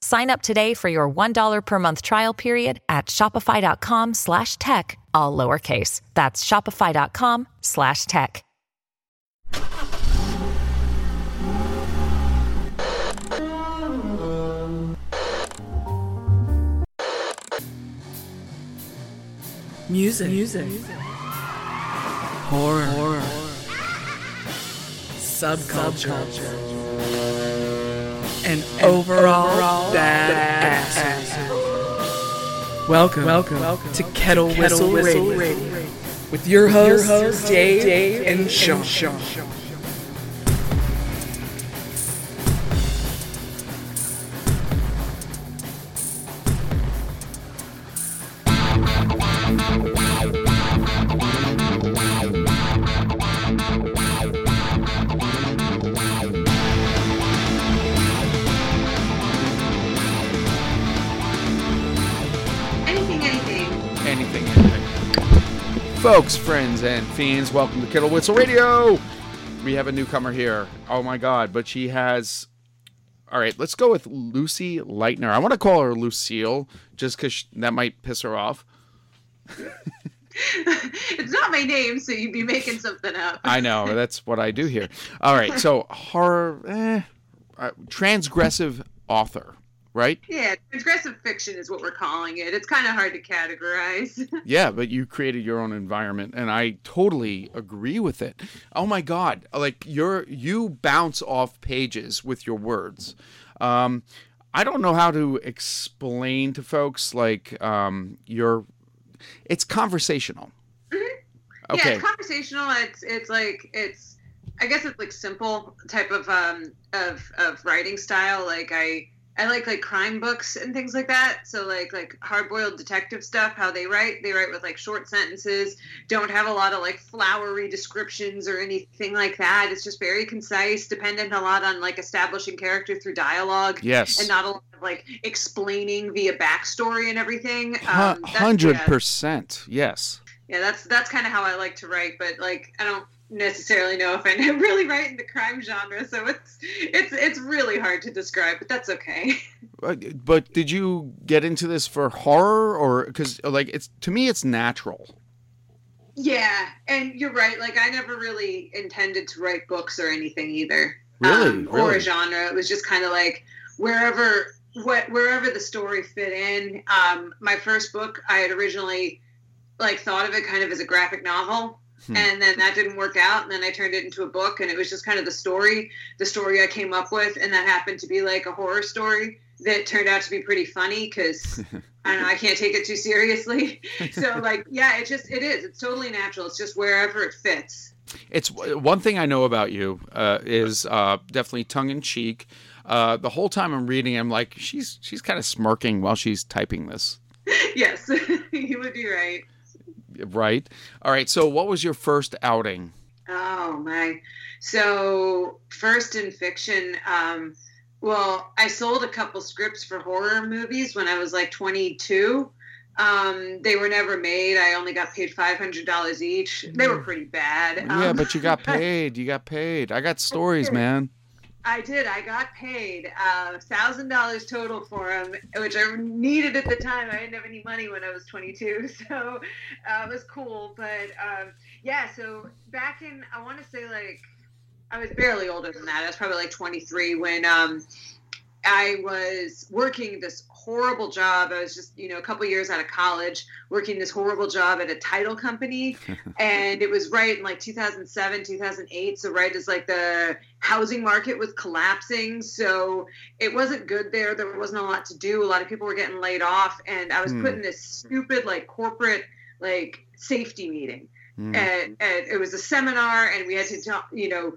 Sign up today for your $1 per month trial period at shopify.com slash tech, all lowercase. That's shopify.com slash tech. Music. Music. Horror. Horror. Subculture. And overall, overall badass. Welcome, welcome, welcome to Kettle, Whistle, Whistle Radio. Radio. With your hosts, your host, Dave, Dave and Sean. Sean. Folks, friends, and fiends, welcome to Kettle Whistle Radio. We have a newcomer here. Oh my god, but she has. All right, let's go with Lucy Leitner. I want to call her Lucille just because that might piss her off. it's not my name, so you'd be making something up. I know, that's what I do here. All right, so horror, eh, uh, transgressive author, right? yeah, transgressive fiction is what we're calling it. It's kind of hard to categorize. Yeah, but you created your own environment and I totally agree with it. Oh my god, like you're you bounce off pages with your words. Um I don't know how to explain to folks like um your it's conversational. Okay. Yeah, it's conversational. It's it's like it's I guess it's like simple type of um of of writing style. Like I I like like crime books and things like that. So like like hard boiled detective stuff. How they write, they write with like short sentences. Don't have a lot of like flowery descriptions or anything like that. It's just very concise, dependent a lot on like establishing character through dialogue. Yes. And not a lot of like explaining via backstory and everything. Um, Hundred yeah percent. Yes. yeah that's that's kind of how i like to write but like i don't necessarily know if I'm really write in the crime genre so it's it's it's really hard to describe but that's okay But, did you get into this for horror or because like it's to me it's natural. yeah and you're right like i never really intended to write books or anything either Really? um, or a genre it was just kind of like wherever what wherever the story fit in um my first book i had originally like thought of it kind of as a graphic novel Hmm. and then that didn't work out and then i turned it into a book and it was just kind of the story the story i came up with and that happened to be like a horror story that turned out to be pretty funny because i don't know i can't take it too seriously so like yeah it just it is it's totally natural it's just wherever it fits It's one thing I know about you uh, is uh, definitely tongue in cheek. Uh, the whole time I'm reading, I'm like, she's she's kind of smirking while she's typing this, yes you would be right right? All right. So, what was your first outing? Oh my. So first in fiction, um, well, I sold a couple scripts for horror movies when I was like 22. Um, they were never made. I only got paid five hundred dollars each. They were pretty bad. yeah, Um, but you got paid. You got paid. I got stories, man. I did. I got paid uh, thousand dollars total for them, which I needed at the time. I didn't have any money when I was 22, so uh, it was cool. But um, yeah, so back in I want to say like I was barely older than that. I was probably like 23 when um, I was working this horrible job. I was just, you know, a couple years out of college, working this horrible job at a title company. and it was right in like 2007, 2008. So, right as like the housing market was collapsing. So, it wasn't good there. There wasn't a lot to do. A lot of people were getting laid off. And I was Hmm. put in this stupid, like, corporate, like, safety meeting Hmm. and, and it was a seminar and we had to talk you know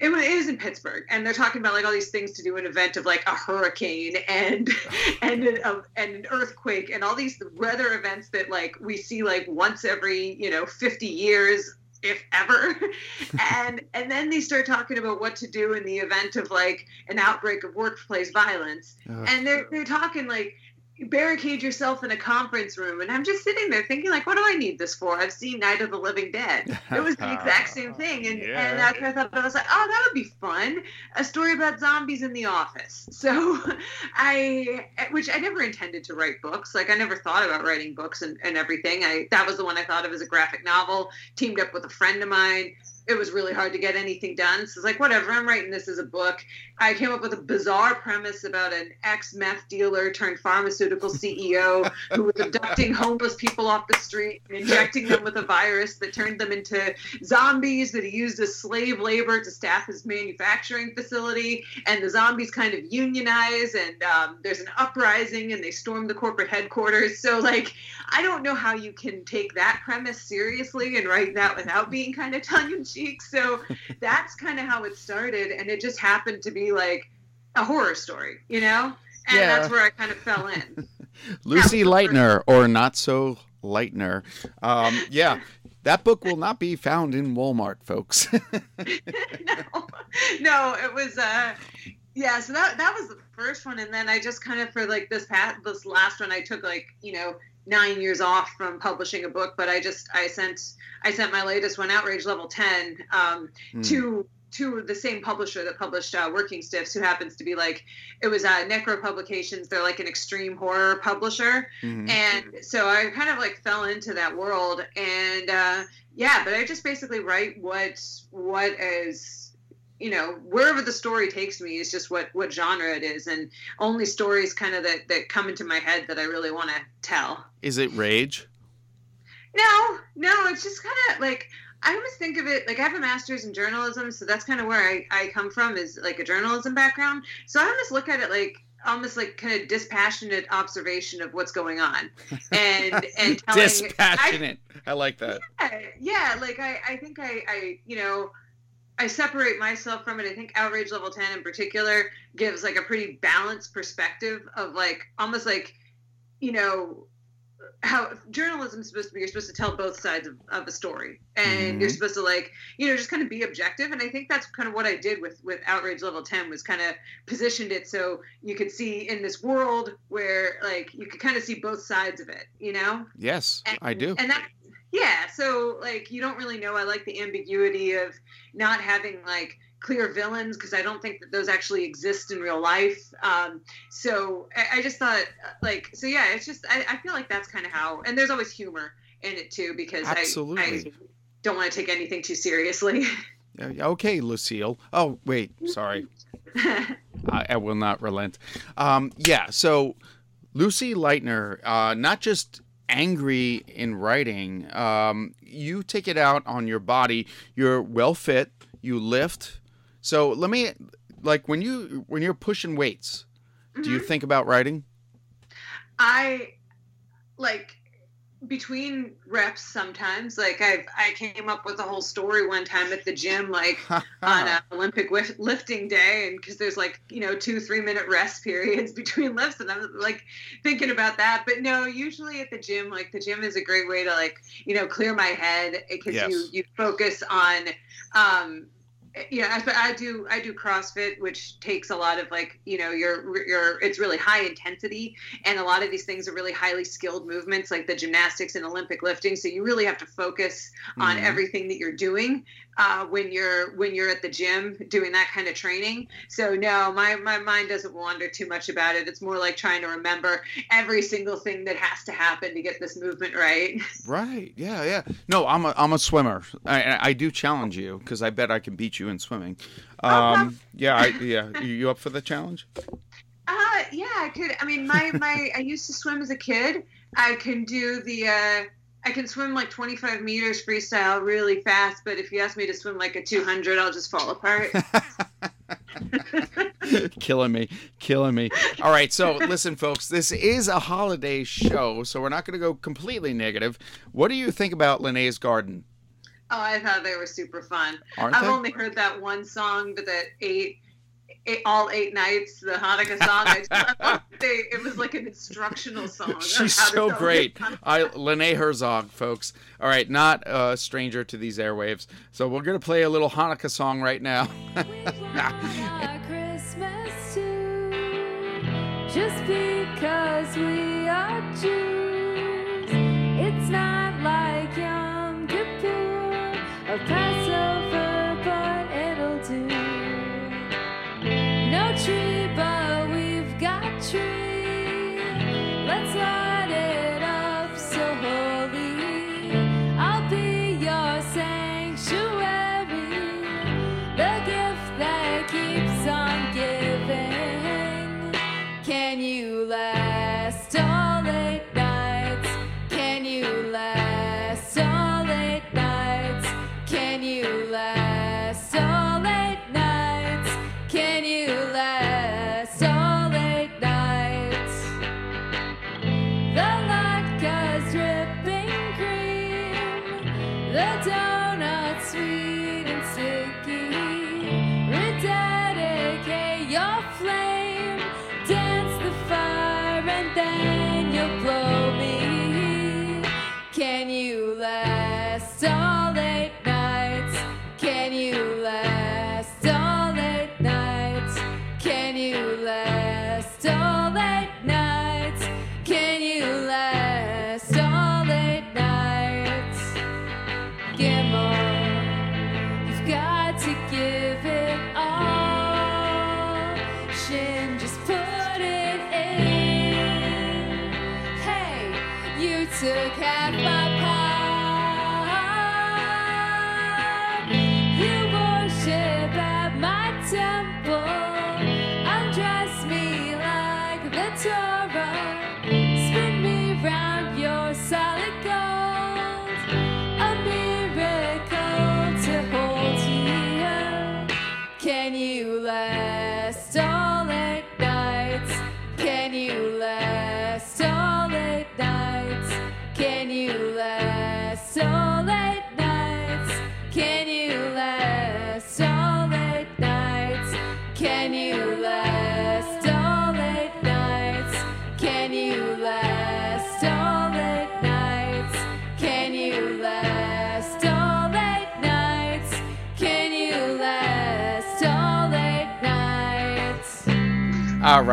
it was, in pittsburgh and they're talking about like all these things to do an event of like a hurricane and and an, um, and an earthquake and all these weather events that like we see like once every you know 50 years if ever. and and then they start talking about what to do in the event of like an outbreak of workplace violence. Ugh. And they're they're talking like barricade yourself in a conference room and i'm just sitting there thinking like what do i need this for? I've seen night of the living dead. It was the exact same thing and Yeah. and after i thought i was like oh that would be fun. A story about zombies in the office. So i which i never intended to write books. Like i never thought about writing books and, and everything. I that was the one i thought of as a graphic novel teamed up with a friend of mine it was really hard to get anything done. So it's like, whatever, I'm writing this as a book. I came up with a bizarre premise about an ex meth dealer turned pharmaceutical CEO who was abducting homeless people off the street and injecting them with a virus that turned them into zombies that he used as slave labor to staff his manufacturing facility. And the zombies kind of unionize, and um, there's an uprising, and they storm the corporate headquarters. So, like, I don't know how you can take that premise seriously and write that without being kind of tongue in cheek. So that's kind of how it started, and it just happened to be like a horror story, you know. And Yeah. that's where I kind of fell in. Lucy Leitner, or not so Leitner. Um, yeah, that book will not be found in Walmart, folks. no, no, it was uh, yeah. So that that was the first one, and then I just kind of for like this past this last one, I took like you know nine years off from publishing a book, but I just I sent I sent my latest one, Outrage Level Ten, um, Hmm. to to the same publisher that published uh, Working Stiffs, who happens to be like it was uh, Necro Publications. They're like an extreme horror publisher, Mhm. and so I kind of like fell into that world, and uh, yeah, but I just basically write what what is you know wherever the story takes me is just what what genre it is, and only stories kind of that that come into my head that I really want to tell. Is it Rage? No, no, it's just kind of like I always think of it like I have a master's in journalism, so that's kind of where I, I come from is like a journalism background. So I almost look at it like almost like kind of dispassionate observation of what's going on, and and telling Dispassionate. I, like that. yeah, yeah, like I, I think I, I, you know, I separate myself from it. I think Outrage Level 10 in particular gives like a pretty balanced perspective of like almost like, you know, how journalism is supposed to be. You're supposed to tell both sides of, of a story, and you're Mhm. supposed to like, you know, just kind of be objective. And I think that's kind of what I did with with Outrage Level 10 was kind of positioned it so you could see in this world where like you could kind of see both sides of it, you know. Yes, And- I do. And that, yeah. So like, you don't really know. I like the ambiguity of not having like clear villains because I don't think that those actually exist in real life. Um, so I, I just thought like, so yeah, it's just I, I feel like that's kind of how. And there's always humor in it too because I, I don't want to take anything too seriously. Okay, Lucille. Oh, wait. Sorry. I, I will not relent. Um, yeah, so Lucy Leitner, uh, not just angry in writing, um, you take it out on your body. You're well fit. You lift. So let me, like, when you when you're pushing weights, do you think about writing? I like between reps sometimes like I've I came up with a whole story one time at the gym like on an Olympic lifting day, and because there's like you know two three minute rest periods between lifts, and I'm like thinking about that. But no, usually at the gym, like the gym is a great way to like you know clear my head because you you focus on. um yeah, I, I do. I do CrossFit, which takes a lot of like, you know, your your. It's really high intensity, and a lot of these things are really highly skilled movements, like the gymnastics and Olympic lifting. So you really have to focus on Mhm. everything that you're doing uh, when you're when you're at the gym doing that kind of training. So no, my my mind doesn't wander too much about it. It's more like trying to remember every single thing that has to happen to get this movement right. Right. Yeah. Yeah. No, I'm a I'm a swimmer. I I do challenge you because I bet I can beat you in swimming. Um. Yeah. I, yeah. You, you up for the challenge? Uh, yeah, I could. I mean, my my I used to swim as a kid. I can do the. Uh, I can swim like 25 meters freestyle really fast, but if you ask me to swim like a 200, I'll just fall apart. killing me, killing me. All right, so listen, folks, this is a holiday show, so we're not going to go completely negative. What do you think about Linnea's Garden? Oh, I thought they were super fun. Aren't I've they? only heard that one song, but that eight eight, all eight nights the Hanukkah song. I just, I they, it was like an instructional song. She's so great. I Lene Herzog, folks. All right, not a stranger to these airwaves. So we're gonna play a little Hanukkah song right now. just because we are Jews. It's not Torah.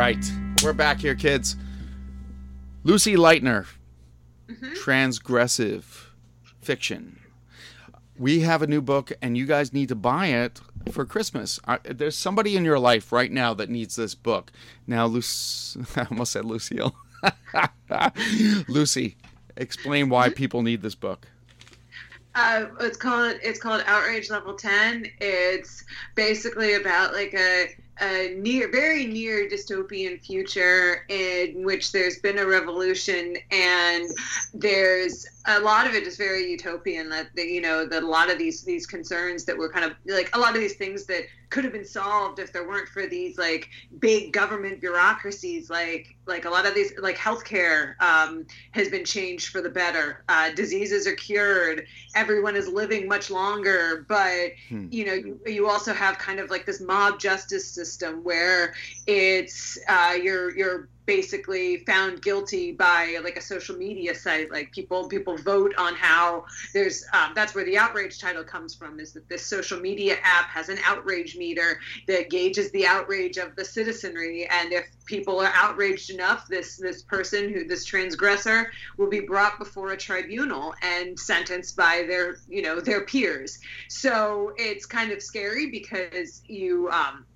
Right, we're back here, kids. Lucy Leitner, transgressive fiction. We have a new book, and you guys need to buy it for Christmas. There's somebody in your life right now that needs this book. Now, Lucy, I almost said Lucille. Lucy, explain why people need this book. Uh, it's called it's called Outrage Level Ten. It's basically about like a, a near, very near dystopian future in which there's been a revolution and there's a lot of it is very utopian. That the, you know that a lot of these these concerns that were kind of like a lot of these things that could have been solved if there weren't for these like big government bureaucracies like like a lot of these like healthcare um, has been changed for the better uh, diseases are cured everyone is living much longer but Hmm. you know you, you also have kind of like this mob justice system where it's uh, you're you're basically found guilty by like a social media site. Like people people vote on how there's um, that's where the outrage title comes from is that this social media app has an outrage meter that gauges the outrage of the citizenry. And if people are outraged enough this this person who this transgressor will be brought before a tribunal and sentenced by their you know their peers. So it's kind of scary because you um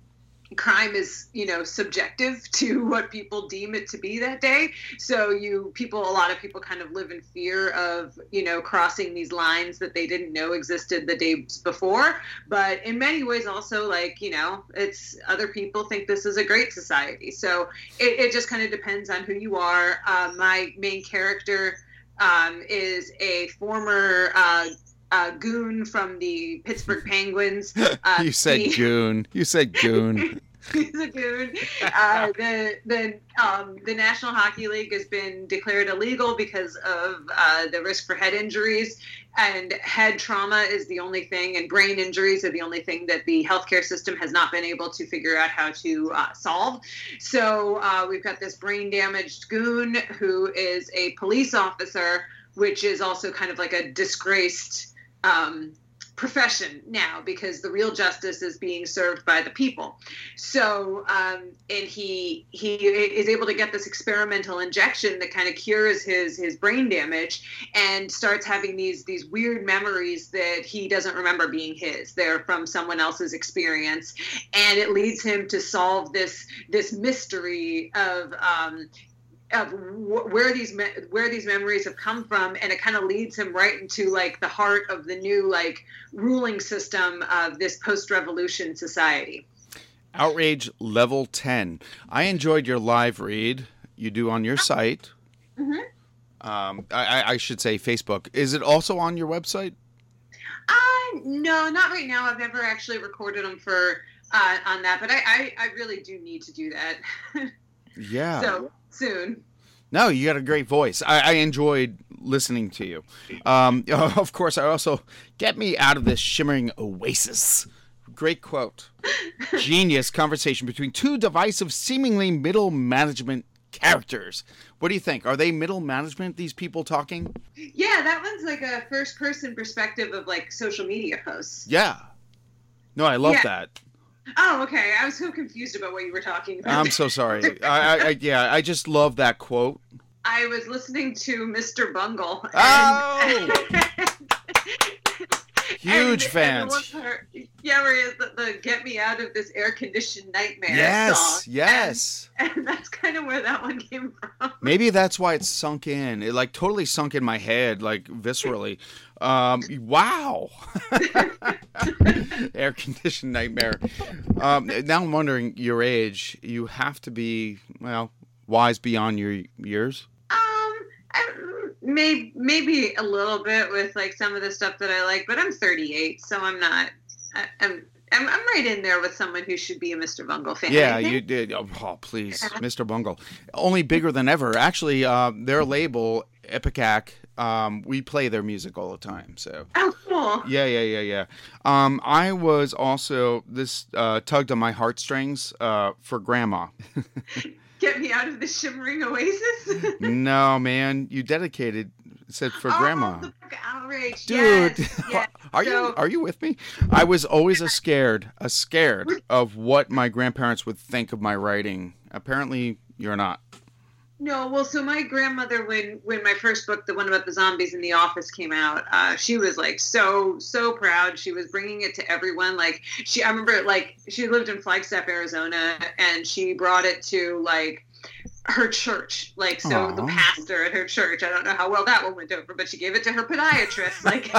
crime is you know subjective to what people deem it to be that day so you people a lot of people kind of live in fear of you know crossing these lines that they didn't know existed the days before but in many ways also like you know it's other people think this is a great society so it, it just kind of depends on who you are uh, my main character um, is a former uh, uh, goon from the Pittsburgh Penguins. Uh, you said he- goon. You said goon. Uh, the the um, the National Hockey League has been declared illegal because of uh, the risk for head injuries, and head trauma is the only thing, and brain injuries are the only thing that the healthcare system has not been able to figure out how to uh, solve. So uh, we've got this brain damaged goon who is a police officer, which is also kind of like a disgraced. Um, profession now because the real justice is being served by the people. So, um, and he he is able to get this experimental injection that kind of cures his his brain damage, and starts having these these weird memories that he doesn't remember being his. They're from someone else's experience, and it leads him to solve this this mystery of um, of wh- where these me- where these memories have come from and it kind of leads him right into like the heart of the new like ruling system of this post-revolution society Outrage level 10. I enjoyed your live read you do on your site. Mhm. Um, I, I- I should say Facebook. Is it also on your website? uh no not right now i've never actually recorded them for uh, on that but I, I i really do need to do that Yeah. so soon No, you got a great voice. I, I enjoyed listening to you. Um, of course, I also get me out of this shimmering oasis. Great quote. Genius conversation between two divisive, seemingly middle management characters. What do you think? Are they middle management? These people talking? yeah that one's like a first person perspective of like social media posts Yeah. No, I love Yeah. that. Oh okay i was so confused about what you were talking about I'm so sorry. I, I, I yeah, I just love that quote. I was listening to Mr. Bungle. Oh! And, Oh! Huge and- fans. And yeah, where the, the "Get Me Out of This Air Conditioned Nightmare" Yes, song. yes. And, and that's kind of where that one came from. Maybe that's why it's sunk in. It like totally sunk in my head, like viscerally. Um, wow. Air conditioned nightmare. Um, now I'm wondering your age. You have to be well wise beyond your years. Maybe maybe a little bit with like some of the stuff that I like, but I'm 38, so I'm not. I, I'm. I'm, I'm right in there with someone who should be a Mr. Bungle fan. Yeah, you did. Oh, oh, please, Mr. Bungle. Only bigger than ever. Actually, uh, their label, Ipecac, um, we play their music all the time. So Oh, cool. Yeah, yeah, yeah, yeah. Um, I was also this uh, tugged on my heartstrings uh, for Grandma. Get me out of the shimmering oasis. no, man, you dedicated said for Oh, Grandma, the book dude. Yes, yes. are you are you with me? I was always a scared, a scared of what my grandparents would think of my writing. Apparently, you're not. No, well, so my grandmother, when when my first book, the one about the zombies in the office, came out, uh, she was like so so proud. She was bringing it to everyone. Like she, I remember, like she lived in Flagstaff, Arizona, and she brought it to like her church. Like so, the pastor at her church. I don't know how well that one went over, but she gave it to her podiatrist. Like,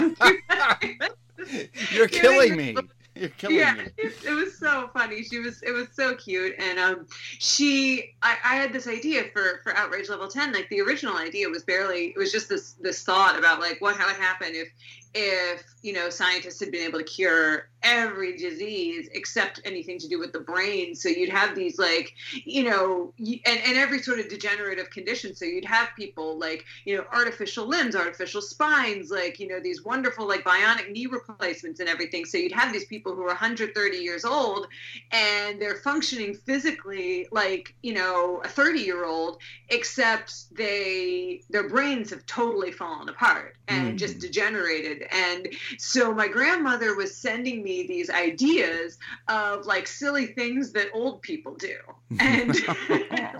You're killing me. You're killing yeah, me. it, it was so funny. She was it was so cute, and um, she I, I had this idea for for Outrage Level Ten. Like the original idea was barely it was just this this thought about like what how would happen if if you know scientists had been able to cure every disease except anything to do with the brain. So you'd have these like you know and and every sort of degenerative condition. So you'd have people like you know artificial limbs, artificial spines, like you know these wonderful like bionic knee replacements and everything. So you'd have these people who are 130 years old and they're functioning physically like you know a 30 year old, except they their brains have totally fallen apart and Mm. just degenerated. And so my grandmother was sending me these ideas of like silly things that old people do. And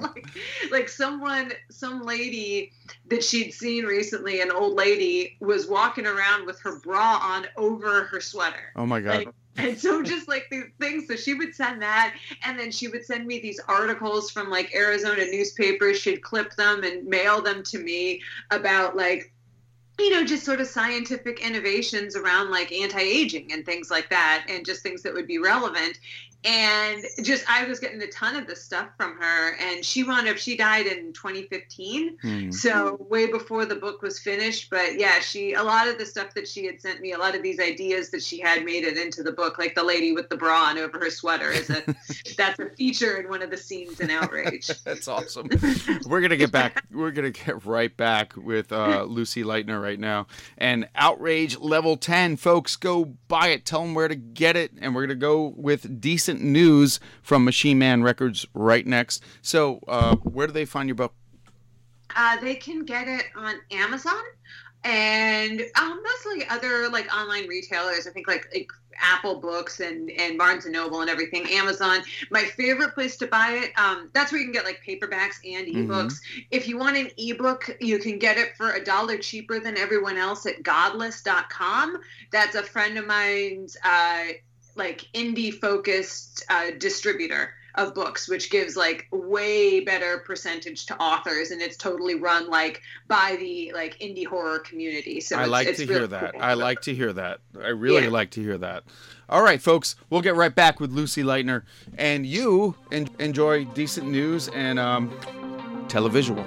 like like someone some lady that she'd seen recently an old lady was walking around with her bra on over her sweater. Oh my god. like, and so just like these things so she would send that and then she would send me these articles from like arizona newspapers. She'd clip them and mail them to me about like you know just sort of scientific innovations around like anti-aging and things like that and just things that would be relevant and just I was getting a ton of this stuff from her, and she wound up she died in 2015, Hmm. so way before the book was finished. But yeah, she a lot of the stuff that she had sent me, a lot of these ideas that she had made it into the book, like the lady with the bra on over her sweater, is a that's a feature in one of the scenes in Outrage. That's awesome. We're gonna get back. We're gonna get right back with uh, Lucy Leitner right now. And Outrage Level Ten, folks, go buy it. Tell them where to get it. And we're gonna go with decent news from Machine Man Records right next. So, uh, where do they find your book? Uh, they can get it on Amazon and um, mostly other like online retailers. I think like, like Apple Books and and Barnes and Noble and everything. Amazon, my favorite place to buy it. Um, that's where you can get like paperbacks and Mhm. ebooks. If you want an ebook, you can get it for a dollar cheaper than everyone else at Godless.com. That's a friend of mine's uh, like indie focused uh, distributor of books, which gives like way better percentage to authors, and it's totally run like by the like indie horror community. So I it's- like it's to hear that. cool. I like to hear that. I really Yeah. like to hear that. All right, folks, we'll get right back with Lucy Leitner, and you en- enjoy decent news and um, televisual.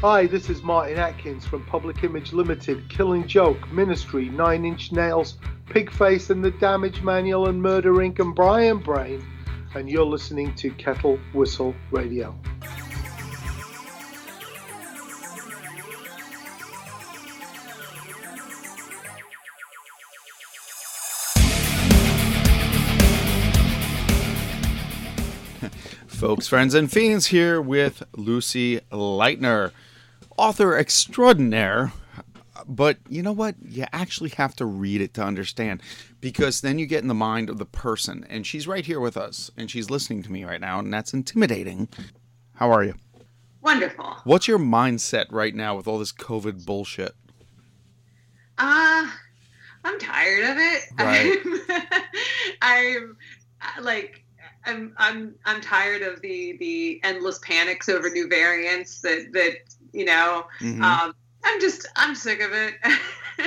Hi, this is Martin Atkins from Public Image Limited, Killing Joke, Ministry, Nine Inch Nails, Pigface and the Damage Manual and Murder Inc. and Brian Brain, and you're listening to Kettle Whistle Radio. Folks, friends, and fiends here with Lucy Leitner, author extraordinaire. But you know what? You actually have to read it to understand because then you get in the mind of the person. And she's right here with us and she's listening to me right now, and that's intimidating. How are you? Wonderful. What's your mindset right now with all this COVID bullshit? Uh, I'm tired of it. Right. I'm, I'm uh, like I'm I'm I'm tired of the the endless panics over new variants that that you know Mhm. um I'm just I'm sick of it.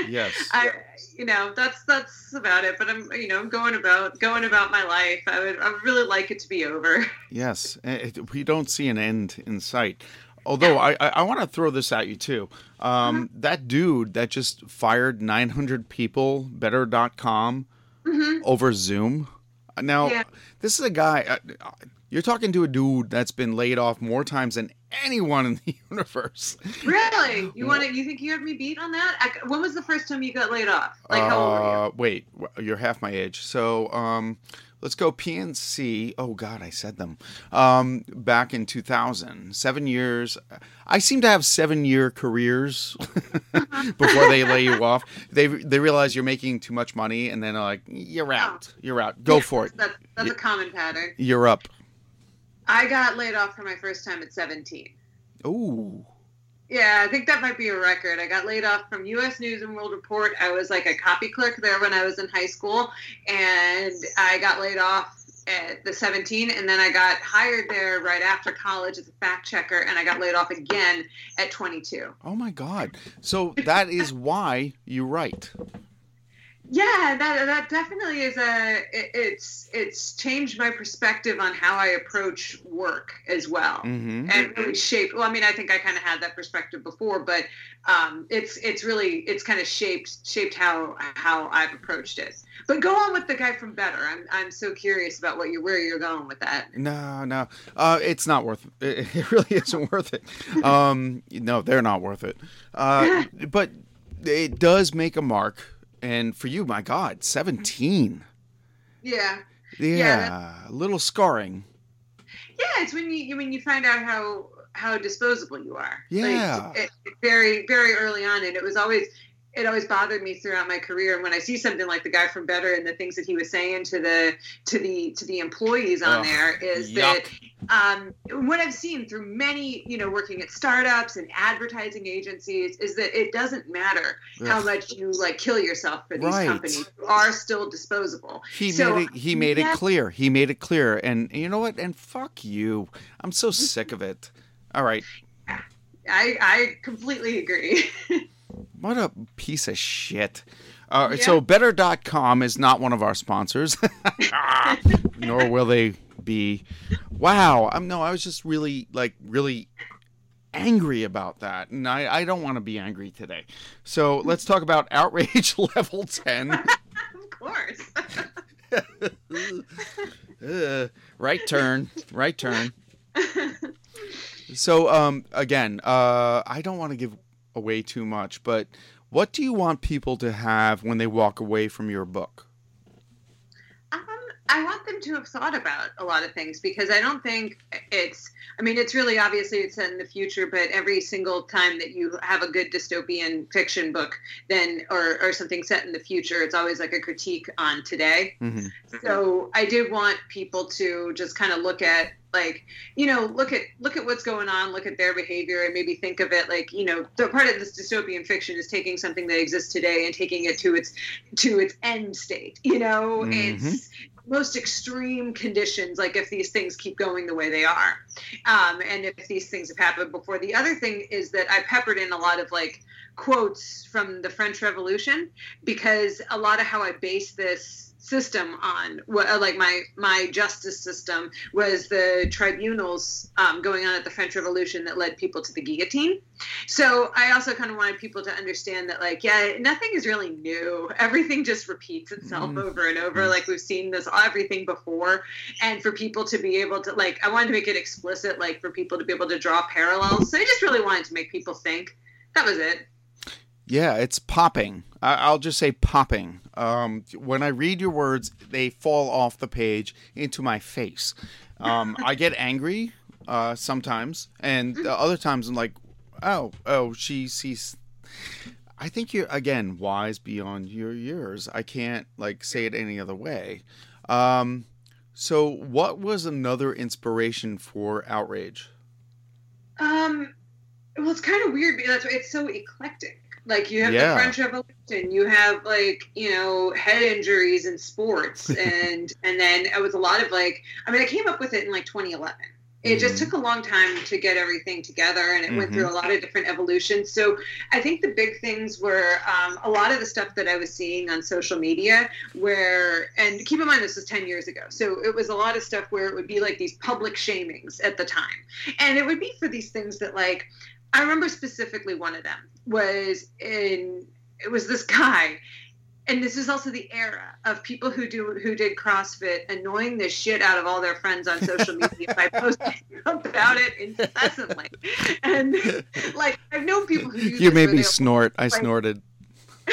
Yes. I you know that's that's about it but I'm you know i'm going about going about my life. I would I would really like it to be over. Yes, eh, we don't see an end in sight. Although I, I, I want to throw this at you too. Um, That dude that just fired 900 people, Better.com, over Zoom. Now, Yeah. this is a guy. Uh, you're talking to a dude that's been laid off more times than anyone in the universe. Really? You want to you think you have me beat on that? I, when was the first time you got laid off? Like how old were you? Uh, wait, you're half my age. So um, let's go PNC. Oh God, I said them. Um, back in 2000, seven years. I seem to have seven year careers before they lay you off. They they realize you're making too much money, and then like, "You're out. You're out. Go Yeah, for it. That's, that's a common pattern. You're up." I got laid off for my first time at 17. Ooh. Yeah, I think that might be a record. I got laid off from U.S. News and World Report. I was like a copy clerk there when I was in high school, and I got laid off at the 17, and then I got hired there right after college as a fact checker, and I got laid off again at 22. Oh my God. So that is why you write. Yeah, that that definitely is a it, it's it's changed my perspective on how I approach work as well. hmm and really shaped well i mean i think i kind of had that perspective before but um, it's it's really it's kind of shaped shaped how how i've approached it but go on with the guy from better i'm i'm so curious about what you where you're going with that No, no, uh, it's not worth. It, it really isn't worth it. Um, no, they're not worth it. Uh, but it does make a mark, and for you, my God, mm-hmm. seventeen. yeah Yeah, a little scarring. yeah it's when you you- when you find out how how disposable you are Yeah. like, it- very very early on and it was always it always bothered me throughout my career and when i see something like the guy from better and the things that he was saying to the to the to the employees on Ugh, there is yuck. that um, what i've seen through many you know working at startups and advertising agencies is that it doesn't matter how much you like kill yourself for these Right. companies you are still disposable He So, made it. He made yeah. it clear. He made it clear. And you know what? And fuck you. I'm so sick of it. All right. i i completely agree What a piece of shit. Uh, Yeah. So, Better.com is not one of our sponsors, nor will they be. Wow. I'm no. I was just really like really angry about that, and I, I don't want to be angry today. So let's talk about outrage level 10. of course. Ugh. right turn, right turn. So, um, again, uh, I don't want to give away too much, but what do you want people to have when they walk away from your book? I want them to have thought about a lot of things because I don't think it's. I mean, it's really obviously it's set in the future, but every single time that you have a good dystopian fiction book, then or or something set in the future, it's always like a critique on today. Mm-hmm. So I did want people to just kind of look at like you know look at look at what's going on look at their behavior and maybe think of it like you know the part of this dystopian fiction is taking something that exists today and taking it to its to its end state you know Mhm. it's most extreme conditions like if these things keep going the way they are um, and if these things have happened before. The other thing is that i peppered in a lot of like quotes from the french revolution because a lot of how i base this system on what uh, like my my justice system was the tribunals um, going on at the french revolution that led people to the guillotine. So i also kind of wanted people to understand that like yeah nothing is really new. Everything just repeats itself Mm. over and over. Like we've seen this everything before. And for people to be able to like i wanted to make it explicit like for people to be able to draw parallels. So i just really wanted to make people think. That was it. Yeah, it's popping. I- I'll just say popping. Um, when I read your words, they fall off the page into my face. Um, I get angry uh, sometimes, and uh, other times I'm like, oh, oh, she sees. I think you're again wise beyond your years. I can't like say it any other way. Um, so, what was another inspiration for outrage? Um, well, it's kind of weird because it's so eclectic. Like you have Yeah. the French Revolution, you have like you know head injuries in sports, and and then it was a lot of like I mean I came up with it in like 2011. It just Mhm. took a long time to get everything together, and it went Mhm. through a lot of different evolutions. So I think the big things were um, a lot of the stuff that I was seeing on social media, where and keep in mind this was 10 years ago, so it was a lot of stuff where it would be like these public shamings at the time and it would be for these things that like i remember specifically one of them was in it was this guy and this is also the era of people who do who did CrossFit annoying the shit out of all their friends on social media by posting about it incessantly. And like I've known people who You made me snort. I like- snorted.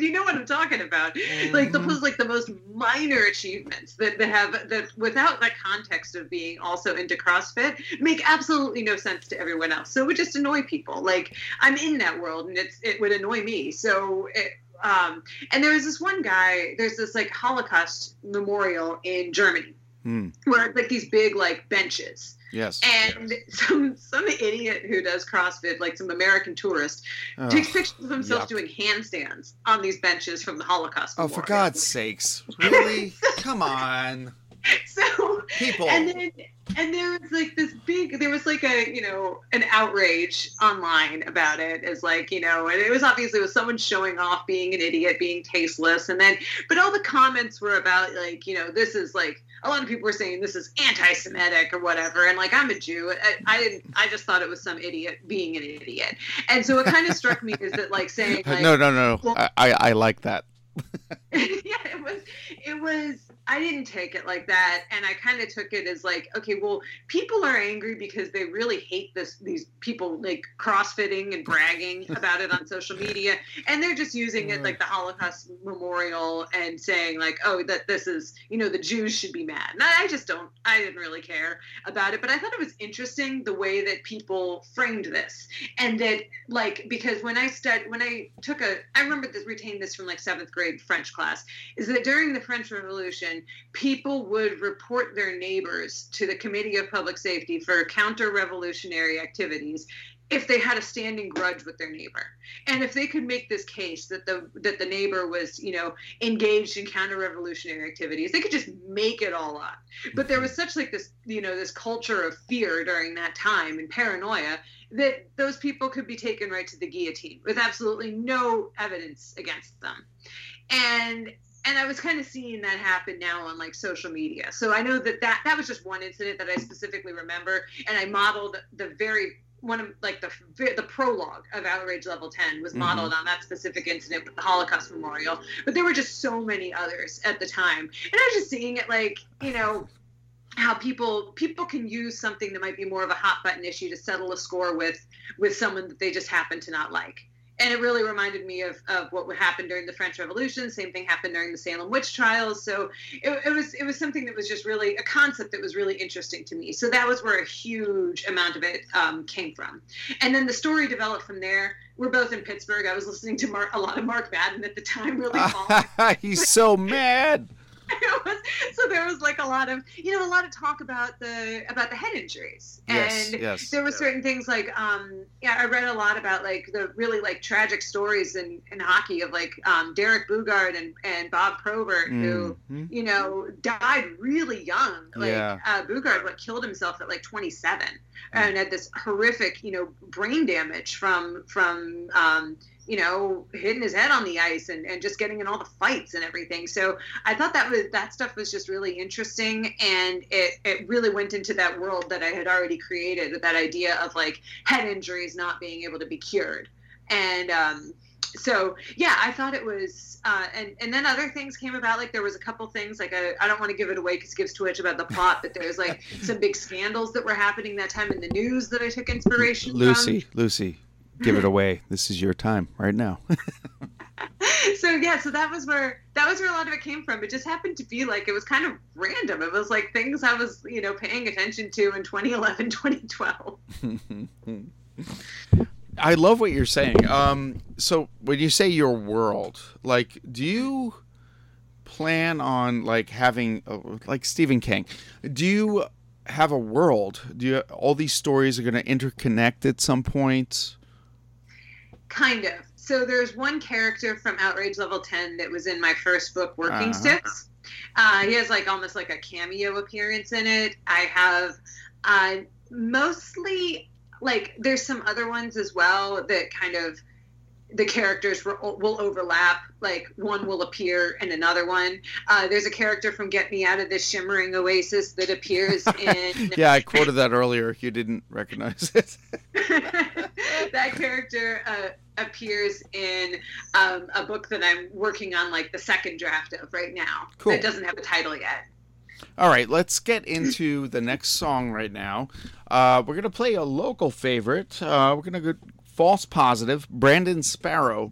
you know what I'm talking about. Like the like the most minor achievements that, that have that without the context of being also into CrossFit make absolutely no sense to everyone else. So it would just annoy people. Like I'm in that world, and it's it would annoy me. So it, um, and there was this one guy. There's this like Holocaust memorial in Germany Hmm. where it's like these big like benches Yes. and some some idiot who does CrossFit, like some American tourist, Ugh. takes pictures of himself doing handstands on these benches from the Holocaust. Oh, for God's sakes! Really? Come on, So people. and then and there was like this big there was like a you know an outrage online about it as like you know and it was obviously it was someone showing off being an idiot being tasteless and then but all the comments were about like you know this is like a lot of people were saying this is anti-semitic or whatever and like i'm a jew i, I didn't i just thought it was some idiot being an idiot and so it kind of struck me is that like saying like, no, no, no. well- I, I, I like that. yeah, it was it was I didn't take it like that and I kind of took it as like okay, well, people are angry because they really hate this these people like crossfitting and bragging about it on social media and they're just using it like mm. the Holocaust memorial and saying like, "Oh, that this is, you know, the Jews should be mad." And I just don't I didn't really care about it, but I thought it was interesting the way that people framed this and that like because when I stud when I took a I remember this retained this from like seventh grade French class is that during the French Revolution people would report their neighbors to the Committee of Public Safety for counter-revolutionary activities if they had a standing grudge with their neighbor. And if they could make this case that the that the neighbor was you know engaged in counter-revolutionary activities they could just make it all up. But there was such like this you know this culture of fear during that time and paranoia that those people could be taken right to the guillotine with absolutely no evidence against them. And and I was kind of seeing that happen now on like social media. So I know that that that was just one incident that I specifically remember, and I modeled the very one of like the the prologue of Outrage Level 10 was mm-hmm. modeled on that specific incident with the Holocaust Memorial. But there were just so many others at the time, and I was just seeing it like you know how people people can use something that might be more of a hot button issue to settle a score with with someone that they just happen to not like and it really reminded me of, of what happened during the French Revolution. Same thing happened during the Salem witch trials. So it, it, was it was something that was just really a concept that was really interesting to me. So that was where a huge amount of it um, came from. And then the story developed from there. We're both in Pittsburgh. I was listening to Mark, a lot of Mark Madden at the time. Really, he's so mad. was, so there was like a lot of you know a lot of talk about the about the head injuries Yes, and yes. there were certain things like um yeah i read a lot about like the really like tragic stories in in hockey of like um Derek Boogaard and and bob probert who Mhm. you know died really young like Yeah. uh Boogaard what killed himself at like 27 and had this horrific you know brain damage from from um you know, hitting his head on the ice and, and just getting in all the fights and everything. So I thought that was that stuff was just really interesting and it, it really went into that world that I had already created with that idea of like head injuries not being able to be cured. And um so yeah, I thought it was, uh, and and then other things came about. Like there was a couple things. Like I, I don't want to give it away because it gives too much about the plot. But there's like some big scandals that were happening that time in the news that I took inspiration from. Lucy, Lucy, give it away. This is your time right now. so yeah so that was where that was where a lot of it came from it just happened to be like it was kind of random it was like things i was you know paying attention to in 2011 2012 I love what you're saying. Um, so when you say your world, like, do you plan on like having uh, like Stephen King? Do you have a world? Do you all these stories are going to interconnect at some point? Kind of. So there's one character from outrage level 10 that was in my first book working Uh-huh. stiffs uh, he has like almost like a cameo appearance in it. I have uh, mostly like there's some other ones as well that kind of the characters will, will overlap like one will appear in another one uh, there's a character from get me out of this shimmering oasis that appears in Yeah, I quoted that earlier. You didn't recognize it. that character uh, appears in um, a book that I'm working on, like the second draft of right now. Cool. It doesn't have a title yet. All right, let's get into the next song right now. Uh, we're gonna play a local favorite. Uh, we're gonna go false positive. Brandon Sparrow.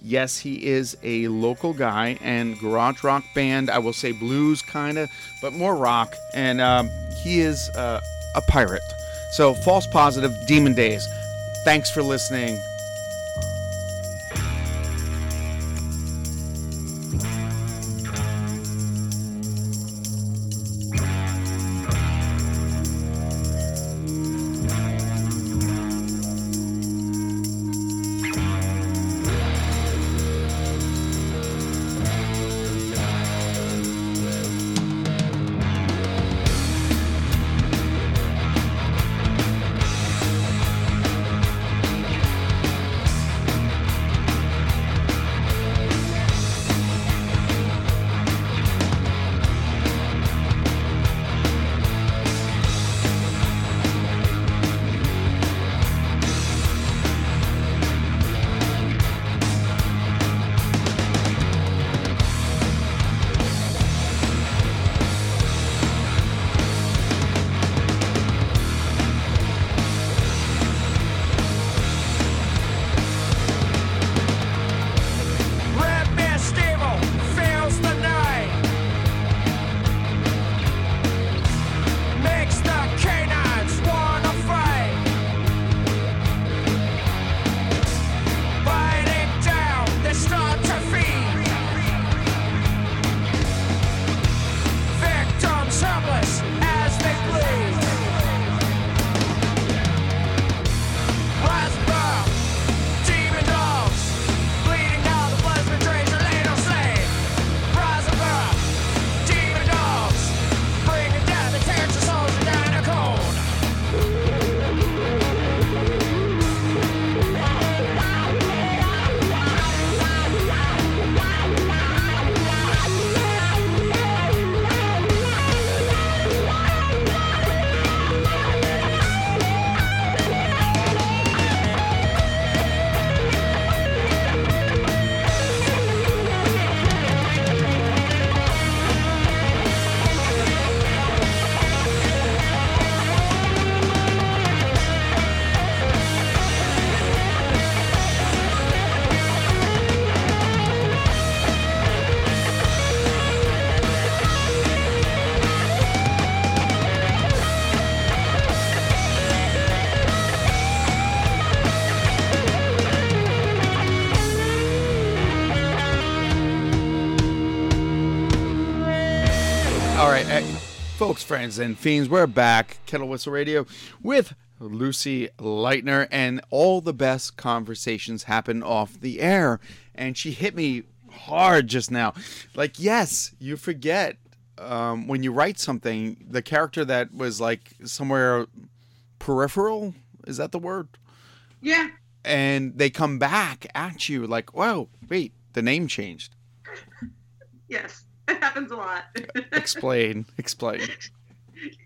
Yes, he is a local guy and garage rock band. I will say blues, kind of, but more rock. And um, he is uh, a pirate. So false positive, Demon Days. Thanks for listening. Folks, friends, and fiends, we're back. Kettle Whistle Radio with Lucy Leitner, and all the best conversations happen off the air. And she hit me hard just now. Like, yes, you forget um, when you write something, the character that was like somewhere peripheral is that the word? Yeah. And they come back at you like, whoa, wait, the name changed. Yes. It happens a lot. Explain, explain.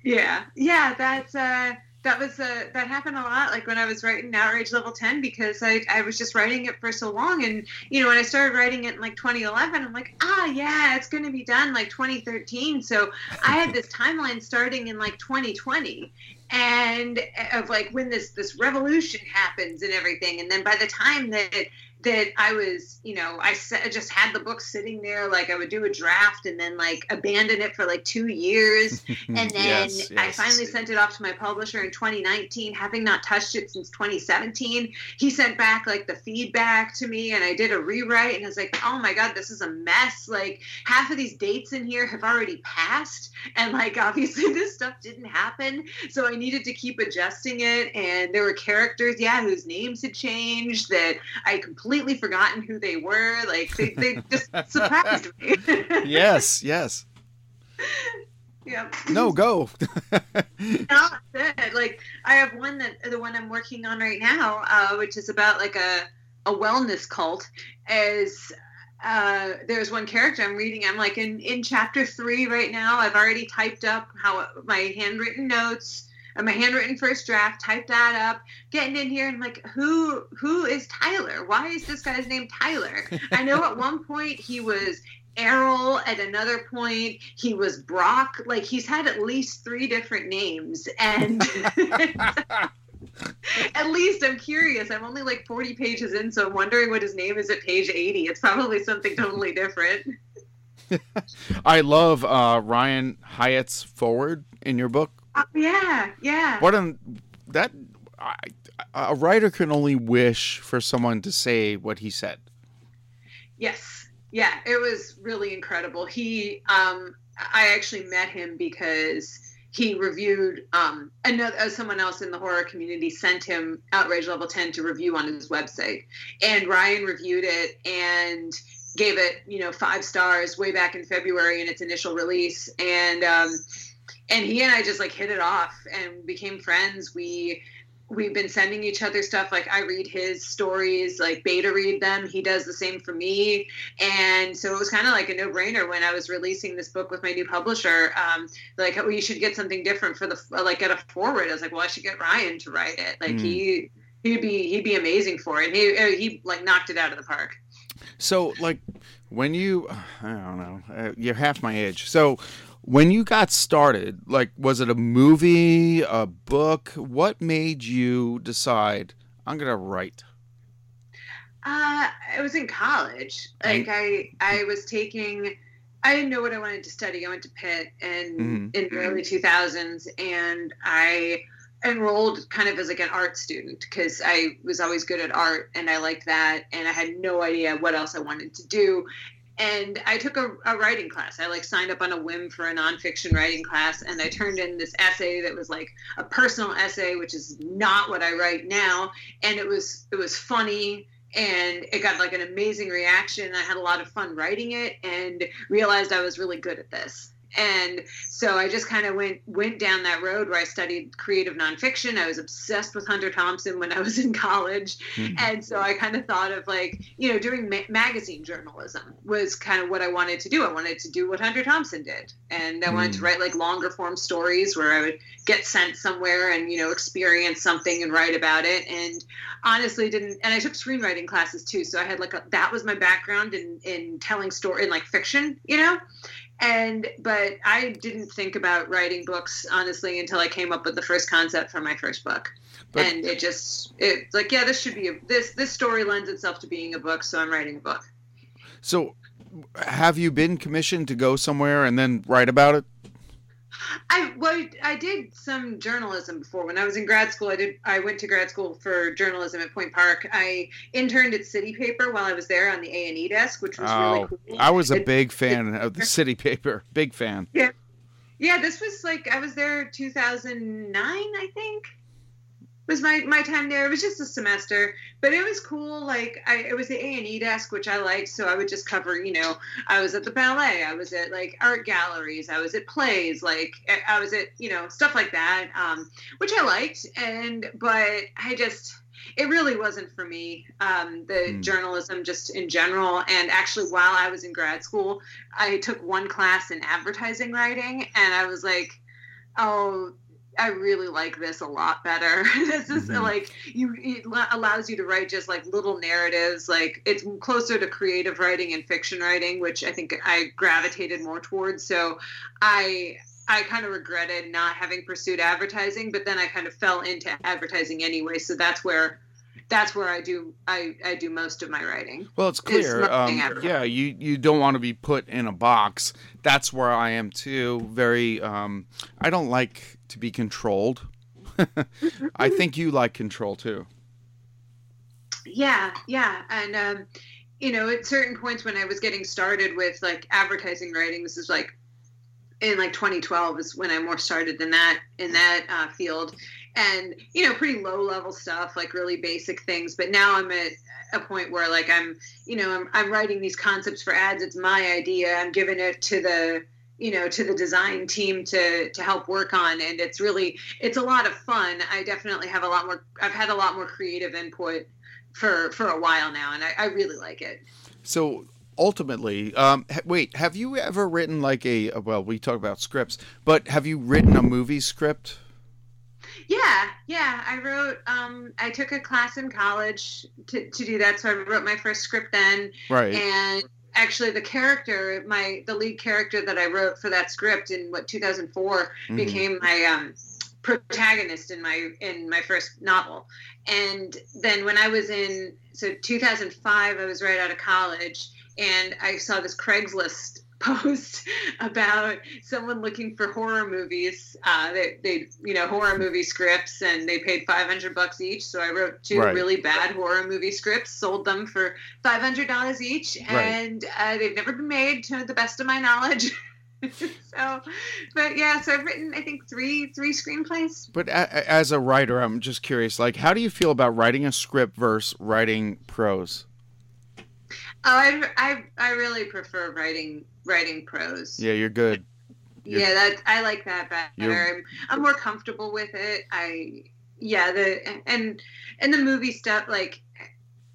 yeah. Yeah, that's uh that was uh that happened a lot like when I was writing Outrage Level 10 because I I was just writing it for so long and you know when I started writing it in like 2011 I'm like, "Ah, yeah, it's going to be done like 2013." So I had this timeline starting in like 2020 and uh, of like when this this revolution happens and everything and then by the time that that I was, you know, I just had the book sitting there. Like I would do a draft and then like abandon it for like two years. And then Yes, I finally sent it off to my publisher in 2019, having not touched it since 2017. He sent back like the feedback to me and I did a rewrite and I was like, oh my God, this is a mess. Like half of these dates in here have already passed. And like obviously this stuff didn't happen. So I needed to keep adjusting it. And there were characters, yeah, whose names had changed that I completely forgotten who they were. Like they, they just surprised me. Yes, yes. yeah. No, go. not good. Like I have one that the one I'm working on right now, uh, which is about like a a wellness cult. Is uh, there's one character I'm reading. I'm like in in chapter three right now. I've already typed up how my handwritten notes. And my handwritten first draft, typed that up, getting in here, and like, who who is Tyler? Why is this guy's name Tyler? I know at one point he was Errol. At another point, he was Brock. Like he's had at least three different names, and at least I'm curious. I'm only like 40 pages in, so I'm wondering what his name is at page 80. It's probably something totally different. I love uh, Ryan Hyatt's forward in your book. Oh, yeah, yeah. What an that I, a writer can only wish for someone to say what he said. Yes. Yeah, it was really incredible. He um I actually met him because he reviewed um another uh, someone else in the horror community sent him outrage level 10 to review on his website and ryan reviewed it and gave it you know five stars way back in february in its initial release and um and he and i just like hit it off and became friends. We we've been sending each other stuff. Like i read his stories like beta read them. He does the same for me. And so it was kind of like a no-brainer when i was releasing this book with my new publisher um, like oh, you should get something different for the like get a forward. I was like well i should get ryan to write it. Like Mm. he he'd be he'd be amazing for it. He uh, he like knocked it out of the park. So, like, when you, I don't know, uh, you're half my age. So, when you got started, like, was it a movie, a book? What made you decide I'm gonna write? Uh, I was in college. Like I, I was taking. I didn't know what I wanted to study. I went to Pitt and Mhm. in the early 2000s, and I enrolled kind of as like an art student because I was always good at art and I liked that, and I had no idea what else I wanted to do. And I took a, a writing class. I like signed up on a whim for a nonfiction writing class, and I turned in this essay that was like a personal essay, which is not what I write now. And it was it was funny and it got like an amazing reaction. I had a lot of fun writing it and realized I was really good at this. And so I just kind of went went down that road where I studied creative nonfiction. I was obsessed with Hunter Thompson when I was in college, mm-hmm. and so I kind of thought of like you know doing ma- magazine journalism was kind of what I wanted to do. I wanted to do what Hunter Thompson did, and I wanted to mm. write like longer form stories where I would get sent somewhere and you know experience something and write about it. And honestly, didn't and I took screenwriting classes too, so I had like a, that was my background in in telling story in like fiction, you know and but i didn't think about writing books honestly until i came up with the first concept for my first book But- and it just it's like yeah this should be a this this story lends itself to being a book so i'm writing a book So, have you been commissioned to go somewhere and then write about it? I well i did some journalism before when i was in grad school i did i went to grad school for journalism at point park i interned at city paper while i was there on the a&e desk which was Oh, really cool I was a It- big fan of the city paper. Big fan. Yeah, Yeah, this was like I was there 2009, I think. Was my my time there? It was just a semester, but it was cool. Like I, it was the A and E desk, which I liked. So I would just cover. You know, I was at the ballet. I was at like art galleries. I was at plays. Like I- was at you know stuff like that, um, which I liked. And but I just it really wasn't for me um, the Hmm. journalism just in general and actually while i was in grad school i took one class in advertising writing and i was like oh i really like this a lot better this is Mhm. like you it lo- allows you to write just like little narratives like it's closer to creative writing and fiction writing which i think i gravitated more towards so i I kind of regretted not having pursued advertising, but then I kind of fell into advertising anyway. So that's where that's where I do I, I do most of my writing. Well, it's clear. Um, yeah, you you don't want to be put in a box. That's where I am too. Very. Um, I don't like to be controlled. I think you like control too. Yeah, yeah, and um, you know, at certain points when I was getting started with like advertising writing, this is like in like 2012 is when I more started in that in that uh, field, and you know, pretty low level stuff, like really basic things. But now I'm at a point where like I'm, you know, I'm I'm writing these concepts for ads. It's my idea. I'm giving it to the you know to the design team to to help work on and it's really it's a lot of fun i definitely have a lot more i've had a lot more creative input for for a while now and i, I really like it So ultimately, um, wait, have you ever written like a? Well, we talk about scripts, but have you written a movie script? yeah yeah i wrote um i took a class in college to, to do that so i wrote my first script then Right. and actually the character my the lead character that i wrote for that script in what 2004 Mhm. became my um protagonist in my in my first novel and then when i was in so 2005 i was right out of college and i saw this craigslist post about someone looking for horror movies uh they, they you know horror movie scripts and they paid 500 bucks each so i wrote two Right. really bad horror movie scripts sold them for $500 each Right. and uh, they've never been made to the best of my knowledge so but yeah so i've written i think three three screenplays But a- as a writer, I'm just curious. Like, how do you feel about writing a script versus writing prose? oh I, I i really prefer writing writing prose Yeah, you're good. You're- yeah that i like that better You're- I'm, I'm more comfortable with it i yeah the and and the movie stuff like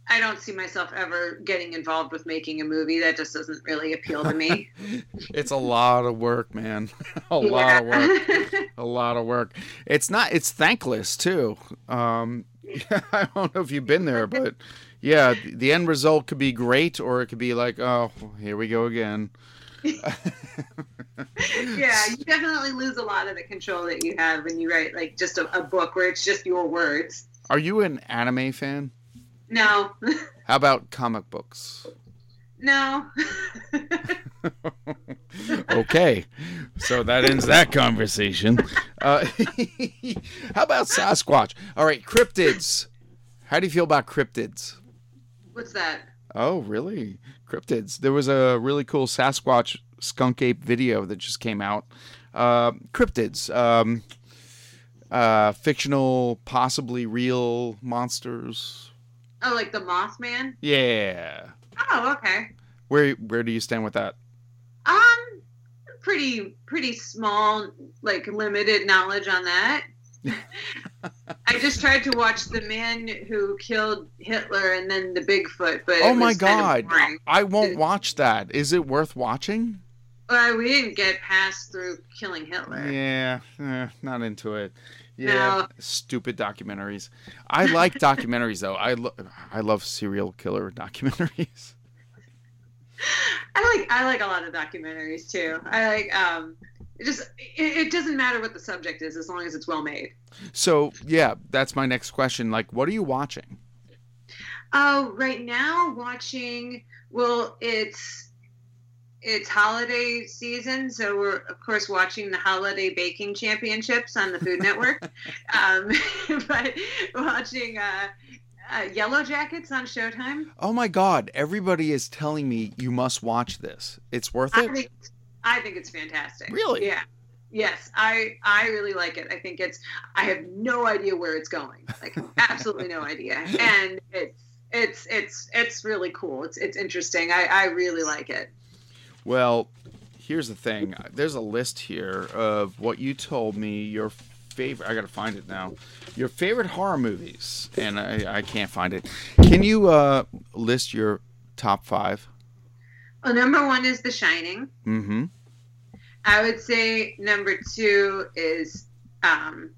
i don't see myself ever getting involved with making a movie that just doesn't really appeal to me It's a lot of work, man. a lot of work. A lot of work. It's not. It's thankless too. Um, I don't know if you've been there, but yeah, the end result could be great, or it could be like, oh, here we go again. yeah, you definitely lose a lot of the control that you have when you write like just a, a book where it's just your words. Are you an anime fan? No, How about comic books? no. okay, so that ends that conversation. Uh, how about Sasquatch? All right, cryptids. How do you feel about cryptids? What's that? Oh, really? Cryptids. There was a really cool Sasquatch skunk ape video that just came out. Uh, cryptids. Um, uh, fictional, possibly real monsters. Oh, like the Mothman? Yeah. Oh, okay. Where where do you stand with that? Um, pretty pretty small, like limited knowledge on that. I just tried to watch the man who killed Hitler and then the Bigfoot, but oh my was kind of god. I won't watch that. Is it worth watching? Well, we didn't get past through killing Hitler. Yeah, eh, not into it. Yeah, No. stupid documentaries. I like documentaries though. I lo- I love serial killer documentaries. I like I like a lot of documentaries too. I like um, it just it, it doesn't matter what the subject is as long as it's well made. So yeah, that's my next question. Like, what are you watching? Oh, right now watching. Well, it's it's holiday season, so we're of course watching the holiday baking championships on the Food Network. um, but watching uh, uh, Yellow Jackets on Showtime. Oh my God! Everybody is telling me you must watch this. It's worth I it. think I think it's fantastic. Really? Yeah. Yes, I I really like it. I think it's I have no idea where it's going. Like absolutely no idea. And it's it's it's it's really cool. It's it's interesting. I I really like it. Well, here's the thing. There's a list here of what you told me your favorite. I gotta find it now. Your favorite horror movies, and I, I can't find it. Can you uh, list your top five? Well, number one is The Shining. Mm-hmm. I would say number two is um,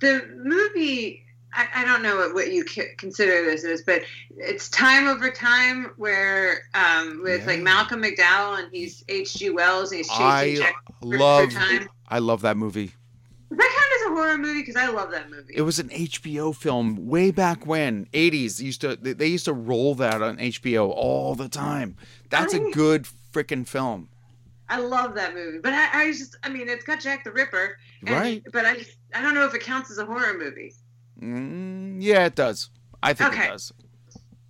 the movie. I, I don't know what, you consider this is, but it's Time Over Time, where um, with like Malcolm McDowell and he's H.G. Wells and he's chasing I Jack love. for time. I love that movie. Does that count as a horror movie? Because I love that movie. It was an HBO film way back when, 80s. They used to they used to roll that on HBO all the time. That's a good freaking film. I love that movie, but I, I just, I mean, it's got Jack the Ripper, and, Right. But I, just, I don't know if it counts as a horror movie. Mm, yeah, it does. I think Okay. it does.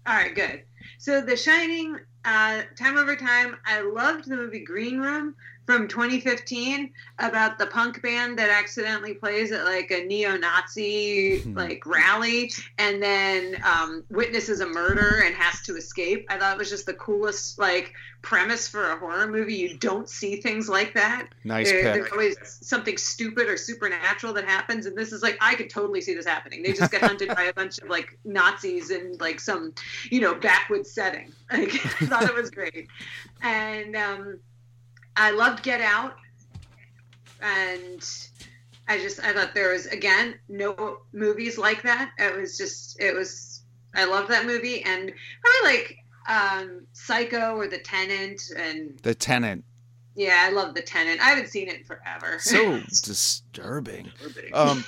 All right, good. So, The Shining, uh, Time Over Time. I loved the movie Green Room from 2015 about the punk band that accidentally plays at like a neo-Nazi Hmm. like rally, and then um, witnesses a murder and has to escape. I thought it was just the coolest like premise for a horror movie. You don't see things like that. Nice There-. There's always something stupid or supernatural that happens, and this is like I could totally see this happening. They just get hunted by a bunch of like Nazis in like some, you know, backwoods setting. Like, I thought it was great, and um, I loved Get Out, and I just I thought there was again no movies like that. It was just it was I loved that movie, and probably like um, Psycho or The Tenant, and The Tenant. yeah, I love The Tenant. I haven't seen it in forever. So disturbing. Um,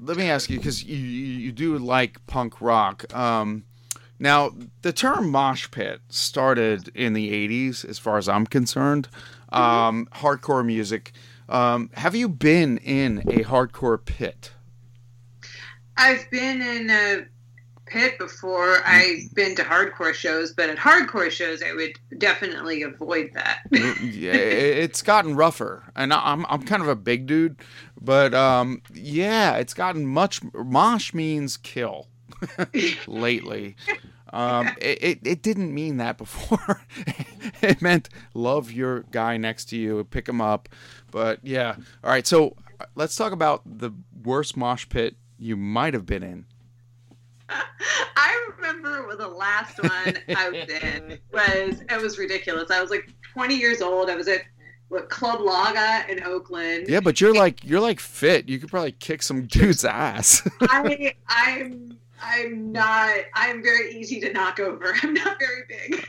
let me ask you because you, you you do like punk rock. Um, now the term mosh pit started in the '80s, as far as I'm concerned. Um, hardcore music. Um, have you been in a hardcore pit? I've been in a pit before. I've been to hardcore shows, but at hardcore shows, I would definitely avoid that. yeah, it's gotten rougher, and I'm I'm kind of a big dude, but um, yeah, it's gotten much. Mosh means kill lately. Um, it, it, it didn't mean that before. it meant love your guy next to you, pick him up. But yeah, all right. So uh, let's talk about the worst mosh pit you might have been in. I remember the last one I was in was it was ridiculous. I was like 20 years old. I was at what Club Laga in Oakland. Yeah, but you're like you're like fit. You could probably kick some dude's ass. I I'm I'm not. I'm very easy to knock over. I'm not very big.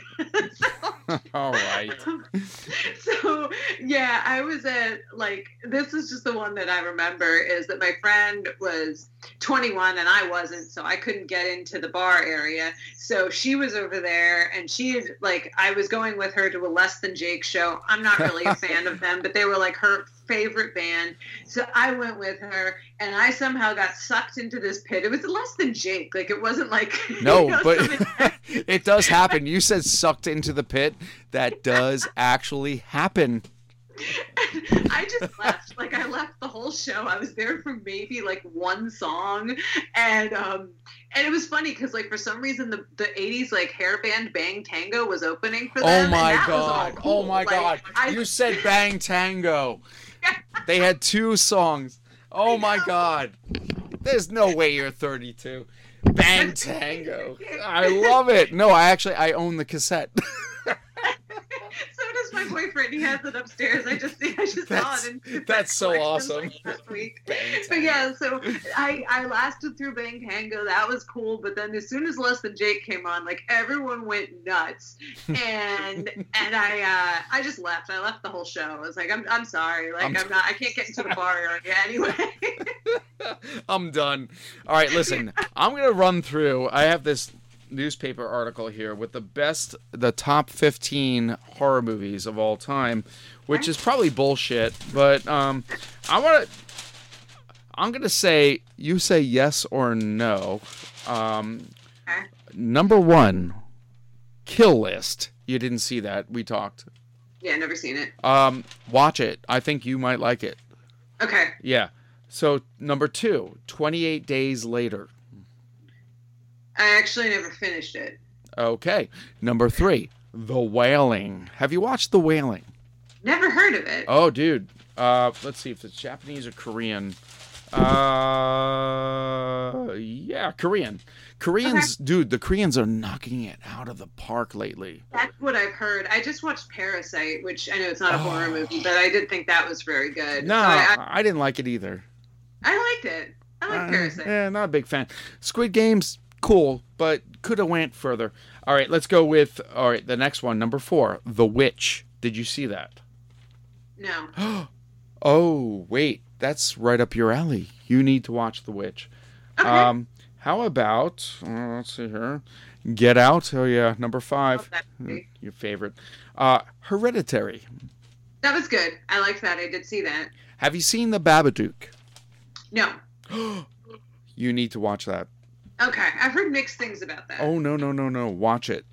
so, all right. so yeah, I was at like this is just the one that I remember is that my friend was 21 and I wasn't, so I couldn't get into the bar area. So she was over there and she had like I was going with her to a Less Than Jake show. I'm not really a fan of them, but they were like her favorite band. So I went with her and I somehow got sucked into this pit. It was less than Jake. Like it wasn't like No, you know, but it does happen. You said sucked into the pit. That does actually happen. I just left. Like I left the whole show. I was there for maybe like one song, and um, and it was funny because like for some reason the the '80s like hair band Bang Tango was opening for them. Oh my that was all god. cool. Oh my Like, god. I, You said Bang Tango. They had two songs. Oh my god. There's no way you're 32. Bang Tango. I love it. No, I actually I own the cassette. my boyfriend. He has it upstairs. I just I just That's- saw it. In that's so awesome. last week. But yeah, so I I lasted through Bang Tango. That was cool. But then as soon as Less Than Jake came on, like everyone went nuts, and and I uh, I just left. I left the whole show. I was like, I'm I'm sorry. Like I'm- I'm, not. I can't get into the bar area anyway. I'm done. All right, listen. I'm gonna run through. I have this newspaper article here with the best, the top 15 horror movies of all time, which is probably bullshit. But um, I want to. I'm gonna say you say yes or no. Um, number one, Kill List. You didn't see that. We talked. Yeah, never seen it. Um, watch it. I think you might like it. Okay. Yeah. So number two, 28 days later. I actually never finished it. Okay. Number three, The Wailing. Have you watched The Wailing? Never heard of it. Oh, dude. Uh, let's see if it's Japanese or Korean. Uh, yeah, Korean. Koreans, dude. The Koreans are knocking it out of the park lately. That's what I've heard. I just watched Parasite, which I know it's not a horror movie, but I did think that was very good. Oh. No, So I, I, I didn't like it either. I liked it. I like Uh, Parasite. Yeah, not a big fan. Squid Game's cool, but could have went further. All right, let's go with all right. The next one, number four, The Witch. Did you see that? No. Oh, wait, that's right up your alley. You need to watch The Witch. Okay. Um, how about uh, let's see here, Get Out. Oh yeah, number five, movie. your favorite. Uh, Hereditary. That was good. I liked that. I did see that. Have you seen The Babadook? No. You need to watch that. Okay. I've heard mixed things about that. Oh no no no no! Watch it.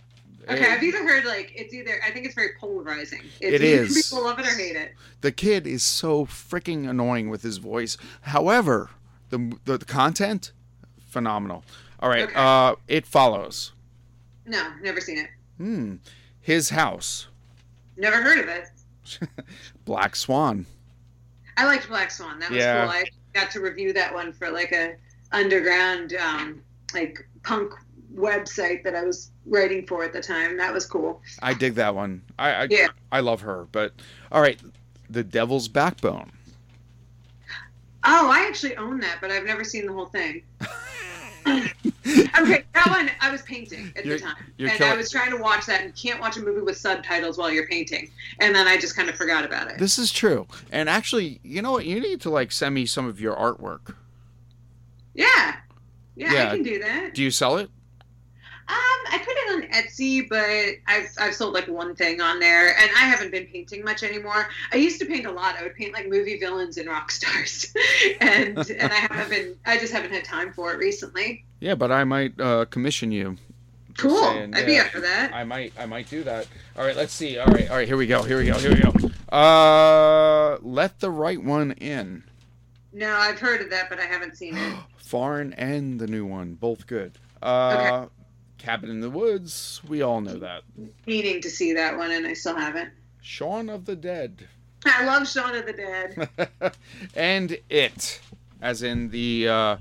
Okay, I've either heard like it's either I think it's very polarizing. It It's. People love it or hate it. the kid is so freaking annoying with his voice. However, the the, the content, phenomenal. All right, Okay. uh, it follows. No, never seen it. Hmm, his house, Never heard of it. Black Swan. I liked Black Swan. That was Yeah. cool. I got to review that one for like a underground um, like punk website that I was writing for at the time. That was cool. I dig that one. I I, Yeah. I love her. But all right, the Devil's Backbone. Oh, I actually own that, but I've never seen the whole thing. okay, that one I was painting at You're- the time, and killing- I was trying to watch that, and can't watch a movie with subtitles while you're painting, and then I just kind of forgot about it. This is true. And actually, you know what? You need to like send me some of your artwork. Yeah, yeah, Yeah. I can do that. Do you sell it? Um, I put it on Etsy, but I've I've sold like one thing on there, and I haven't been painting much anymore. I used to paint a lot. I would paint like movie villains and rock stars, and and I haven't been. I just haven't had time for it recently. Yeah, but I might uh, commission you. Just Cool. saying, I'd be yeah. up for that. I might I might do that. All right, let's see. All right, all right, here we go. Here we go. Here we go. Uh let the right one in. No, I've heard of that, but I haven't seen it. Foreign and the new one, both good. Uh Cabin in the Woods, we all know that. Meaning to see that one, and I still haven't. Shaun of the Dead. I love Shaun of the Dead. and it as in the uh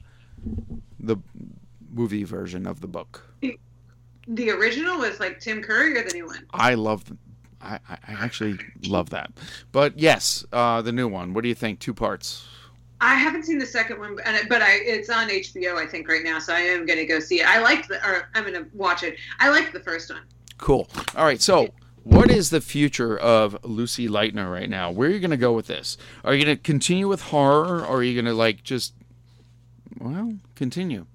the movie version of the book. the original was like Tim Curry or the new one. I love I, I I actually love that. But yes, uh the new one. What do you think? Two parts. I haven't seen the second one, but I it's on HBO I think right now, so I am gonna go see it. I liked the, or I'm gonna watch it. I liked the first one. Cool. All right. So, what is the future of Lucy Leitner right now? Where are you going to go with this? Are you going to continue with horror, or are you going to like just, well, continue?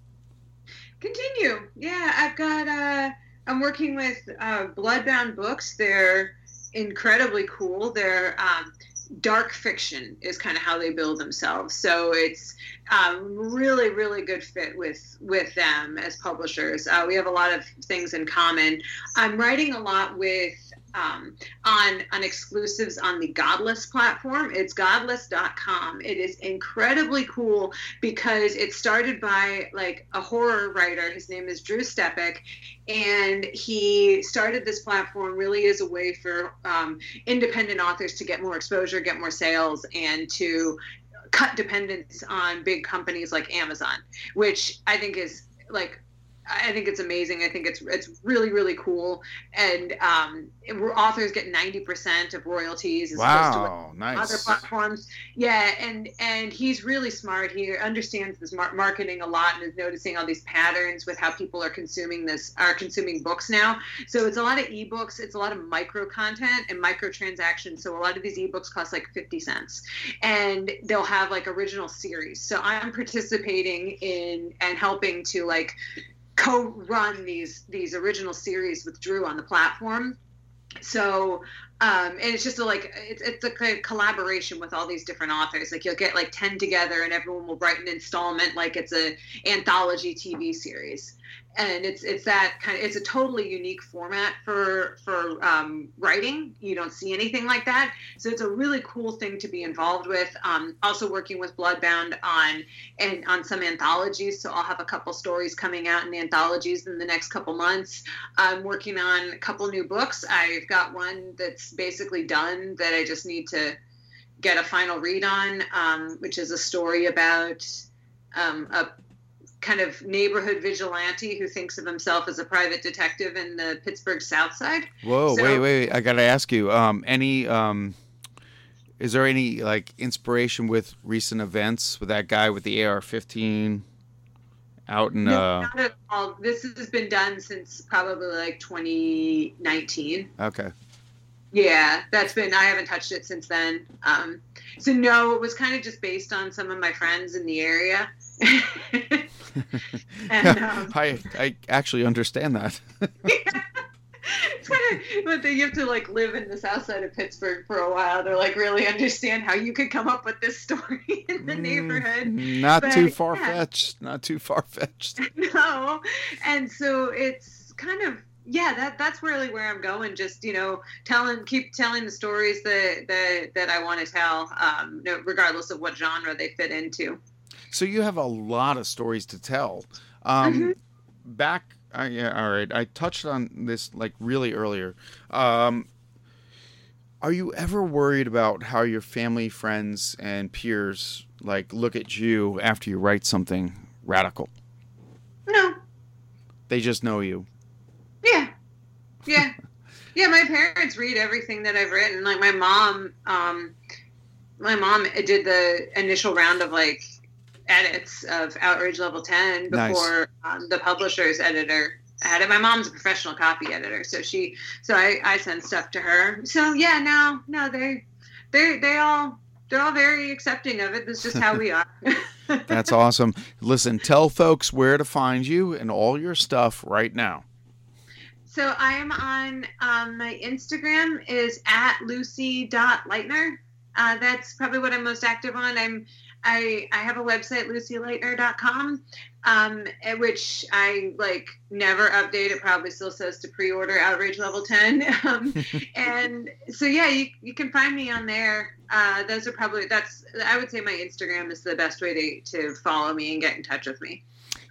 Continue. Yeah, I've got. uh I'm working with uh, Bloodbound Books. They're incredibly cool. They're um, dark fiction is kind of how they build themselves. So it's um, really, really good fit with with them as publishers. Uh, we have a lot of things in common. I'm writing a lot with um, on on exclusives on the Godless platform. It's godless.com. It is incredibly cool because it started by like a horror writer. His name is Drew Stepek, and he started this platform really as a way for um, independent authors to get more exposure, get more sales, and to cut dependence on big companies like Amazon, which I think is like I think it's amazing. I think it's it's really really cool, and um, authors get ninety percent of royalties as opposed to Wow, other platforms. Yeah, and and he's really smart. He understands this mar- marketing a lot and is noticing all these patterns with how people are consuming this are consuming books now. So it's a lot of ebooks. It's a lot of micro content and microtransactions. So a lot of these ebooks cost like fifty cents, and they'll have like original series. So I'm participating in and helping to like co-run these these original series with Drew on the platform. So um, and it's just a, like it's, it's a collaboration with all these different authors. Like you'll get like ten together, and everyone will write an installment like it's a anthology TV series. And it's it's that kind of it's a totally unique format for for um, writing. You don't see anything like that, so it's a really cool thing to be involved with. Um, also working with Bloodbound on and on some anthologies, so I'll have a couple stories coming out in anthologies in the next couple months. I'm working on a couple new books. I've got one that's basically done that I just need to get a final read on, um, which is a story about um, a kind of neighborhood vigilante who thinks of himself as a private detective in the Pittsburgh South Side. Whoa, So- wait, wait, I gotta ask you. Um, any um, is there any like inspiration with recent events with that guy with the AR-15 out in? No, uh, not at all. This has been done since probably like 2019. okay. Yeah, that's been. I haven't touched it since then. Um, so no, it was kind of just based on some of my friends in the area. and um, I I actually understand that. it's kind of, but they, you have to like live in the south side of Pittsburgh for a while to like really understand how you could come up with this story in the neighborhood. Not But, too far fetched. Not too far fetched. no and so it's kind of yeah that that's really where i'm going just you know telling keep telling the stories that that, that i want to tell um regardless of what genre they fit into So you have a lot of stories to tell. Um, Mm-hmm. Back, uh, yeah, all right. I touched on this like really earlier. Um, are you ever worried about how your family, friends, and peers like look at you after you write something radical? no They just know you. yeah yeah yeah my parents read everything that i've written like my mom um my mom did the initial round of like edits of outrage level 10 Nice. before um, the publisher's editor had it my mom's a professional copy editor so she so i i send stuff to her so yeah no no they they they all they're all very accepting of it this is just how we are That's awesome. Listen, tell folks where to find you and all your stuff right now. So I am on um, my Instagram is at lucy.leitner. Uh, that's probably what I'm most active on. I'm I I have a website lucyleitner.com, um, at which I like never update. It probably still says to pre-order Outrage Level 10. Um, and so yeah, you, you can find me on there. Uh, those are probably that's I would say my Instagram is the best way to to follow me and get in touch with me.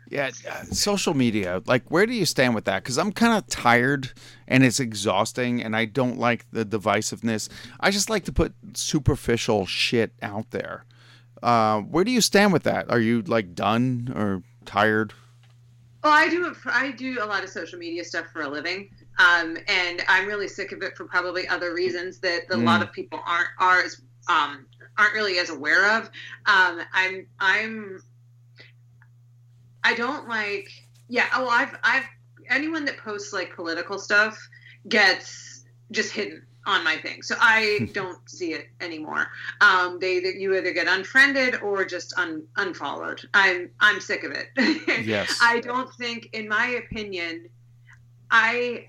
Yeah, uh, social media. Like, where do you stand with that? Because I'm kind of tired and it's exhausting, and I don't like the divisiveness. I just like to put superficial shit out there. Uh, where do you stand with that? Are you like done or tired? Well, I do. I do a lot of social media stuff for a living, um, and I'm really sick of it for probably other reasons that a lot of people aren't are as, um, aren't really as aware of. Um, I'm I'm I don't like. Yeah. Oh, I've I've anyone that posts like political stuff gets just hidden on my thing, so I don't see it anymore. Um, they you either get unfriended or just un, unfollowed. I'm I'm sick of it. Yes. I don't think, in my opinion, I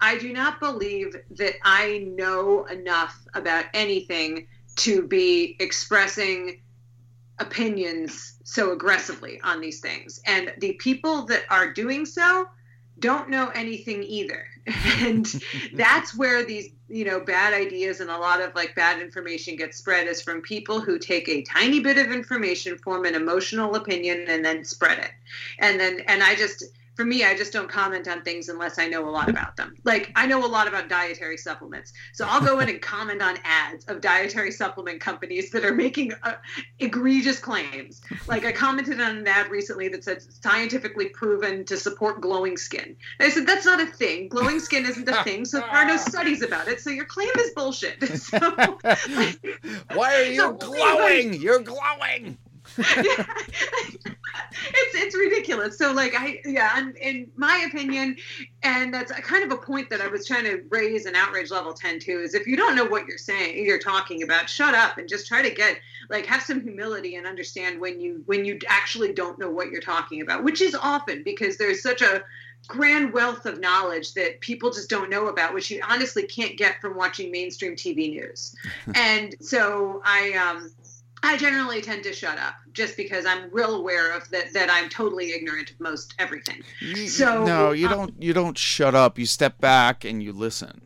I do not believe that I know enough about anything to be expressing opinions so aggressively on these things. And the people that are doing so don't know anything either. And that's where these, you know, bad ideas and a lot of like bad information gets spread is from people who take a tiny bit of information, form an emotional opinion, and then spread it. And then, and I just, for me, I just don't comment on things unless I know a lot about them. Like I know a lot about dietary supplements, so I'll go in and comment on ads of dietary supplement companies that are making uh, egregious claims. Like I commented on an ad recently that said scientifically proven to support glowing skin. And I said that's not a thing. Glowing skin isn't a thing, so there are no studies about it. So your claim is bullshit. So, like, Why are you So, glowing? You're glowing. It's it's ridiculous. So like I yeah, in, in my opinion, and that's a kind of a point that I was trying to raise in outrage level ten too. Is if you don't know what you're saying, you're talking about, shut up and just try to get like have some humility and understand when you when you actually don't know what you're talking about, which is often because there's such a grand wealth of knowledge that people just don't know about, which you honestly can't get from watching mainstream TV news. and so I um I generally tend to shut up just because I'm real aware of that that I'm totally ignorant of most everything. So, no, you um, don't. You don't shut up. You step back and you listen.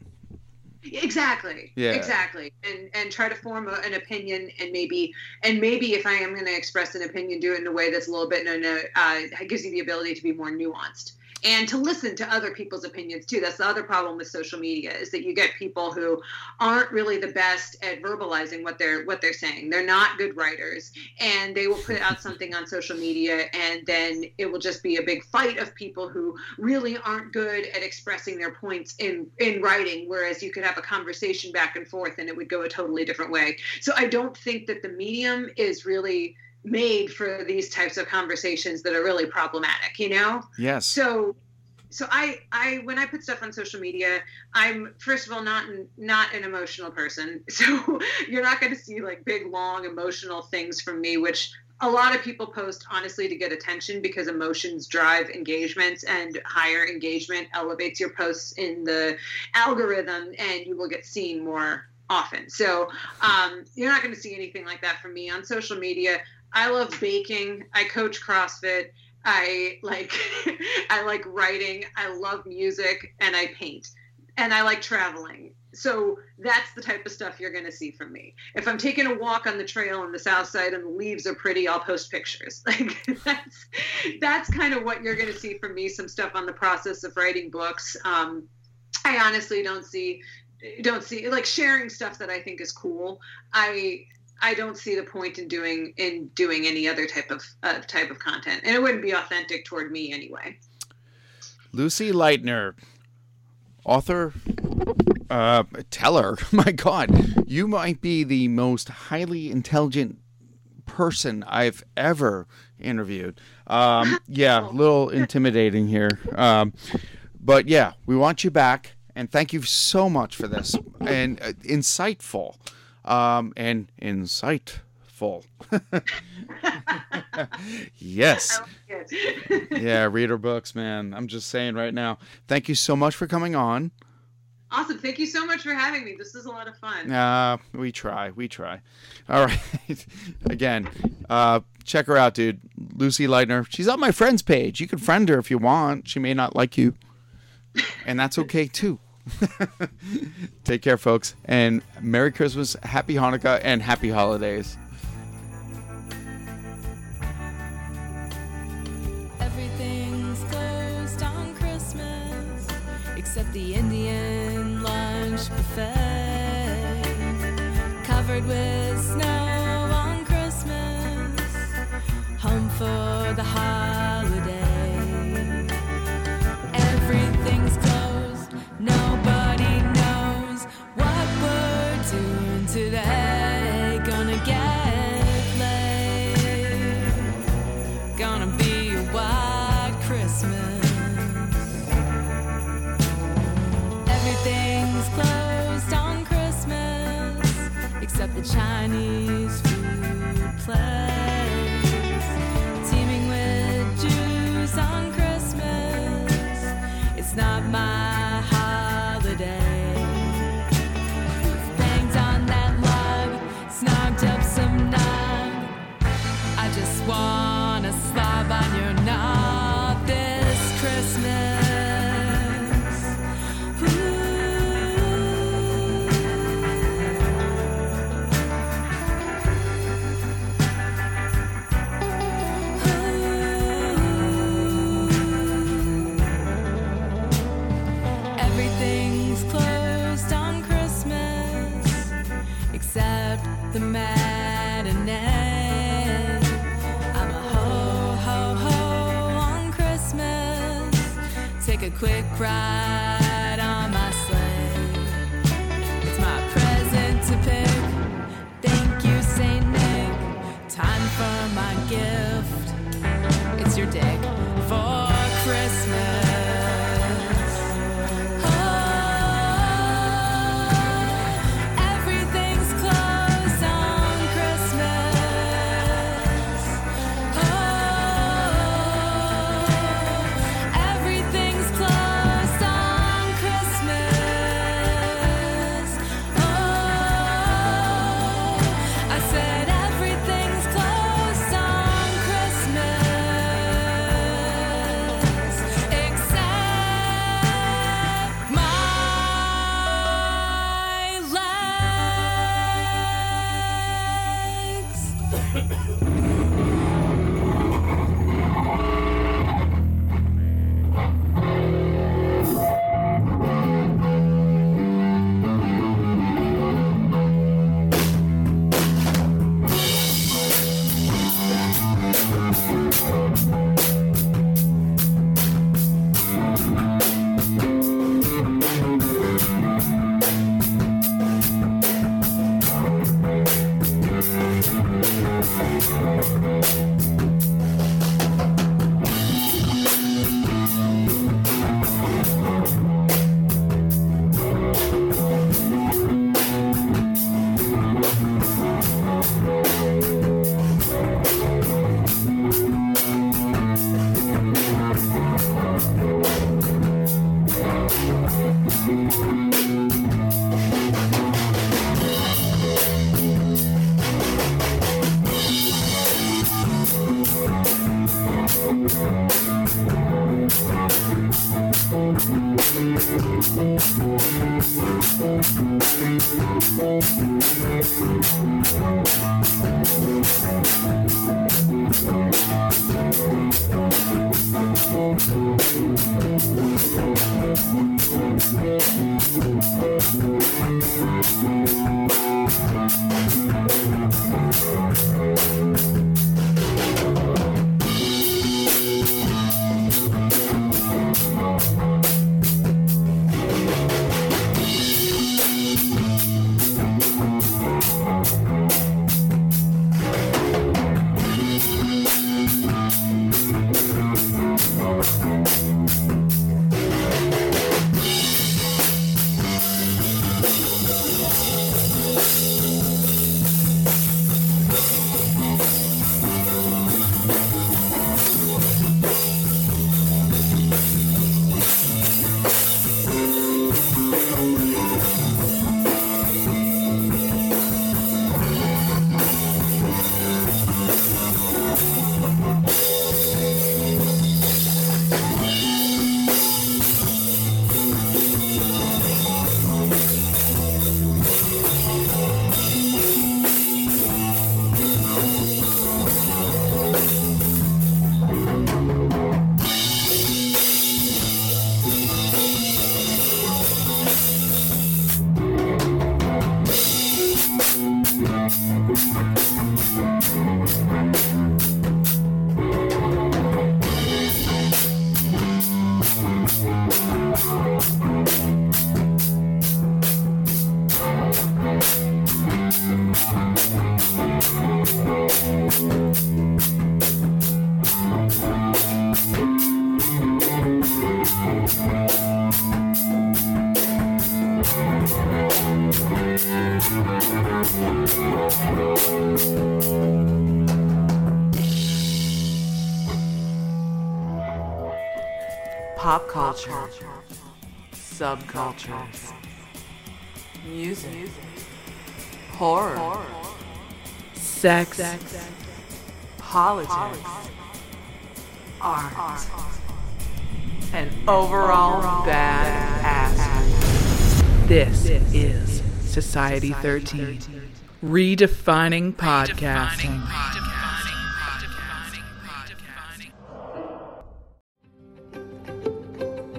Exactly. Yeah. Exactly. And and try to form a, an opinion and maybe and maybe if I am going to express an opinion, do it in a way that's a little bit no no uh, gives you the ability to be more nuanced and to listen to other people's opinions too. That's the other problem with social media is that you get people who aren't really the best at verbalizing what they're what they're saying. They're not good writers, and they will put out something on social media, and then it will just be a big fight of people who really aren't good at expressing their points in in writing. Whereas you could have a conversation back and forth, and it would go a totally different way. So I don't think that the medium is really made for these types of conversations that are really problematic. You know. Yes. So, so I, I, when I put stuff on social media, I'm first of all not not an emotional person. So you're not going to see like big, long, emotional things from me, which a lot of people post honestly to get attention because emotions drive engagements and higher engagement elevates your posts in the algorithm, and you will get seen more often. So um, you're not going to see anything like that from me on social media. I love baking. I coach CrossFit. I like I like writing. I love music and I paint. And I like traveling. So that's the type of stuff you're going to see from me. If I'm taking a walk on the trail on the south side and the leaves are pretty, I'll post pictures. Like that's that's kind of what you're going to see from me. Some stuff on the process of writing books. Um, I honestly don't see don't see like sharing stuff that I think is cool. I I don't see the point in doing in doing any other type of uh, type of content, and it wouldn't be authentic toward me anyway. Lucy Leitner, author, uh, teller. My God, you might be the most highly intelligent person I've ever interviewed. Um, yeah, a little intimidating here. Um, but yeah, we want you back, and thank you so much for this and uh, insightful, um, and insightful. yes. Yeah, read her books, man. I'm just saying right now. Thank you so much for coming on. Awesome! Thank you so much for having me. This is a lot of fun. Uh, we try, we try. All right. Again, uh, check her out, dude. Lucy Leitner. She's on my friends page. You can friend her if you want. She may not like you, and that's okay too. Take care, folks, and Merry Christmas, Happy Hanukkah, and Happy Holidays. Everything's closed on Christmas except the Indian lunch buffet. Covered with snow on Christmas, home for the. Horror, sex, politics, art, and overall bad ass. This is Society 13, redefining podcasting.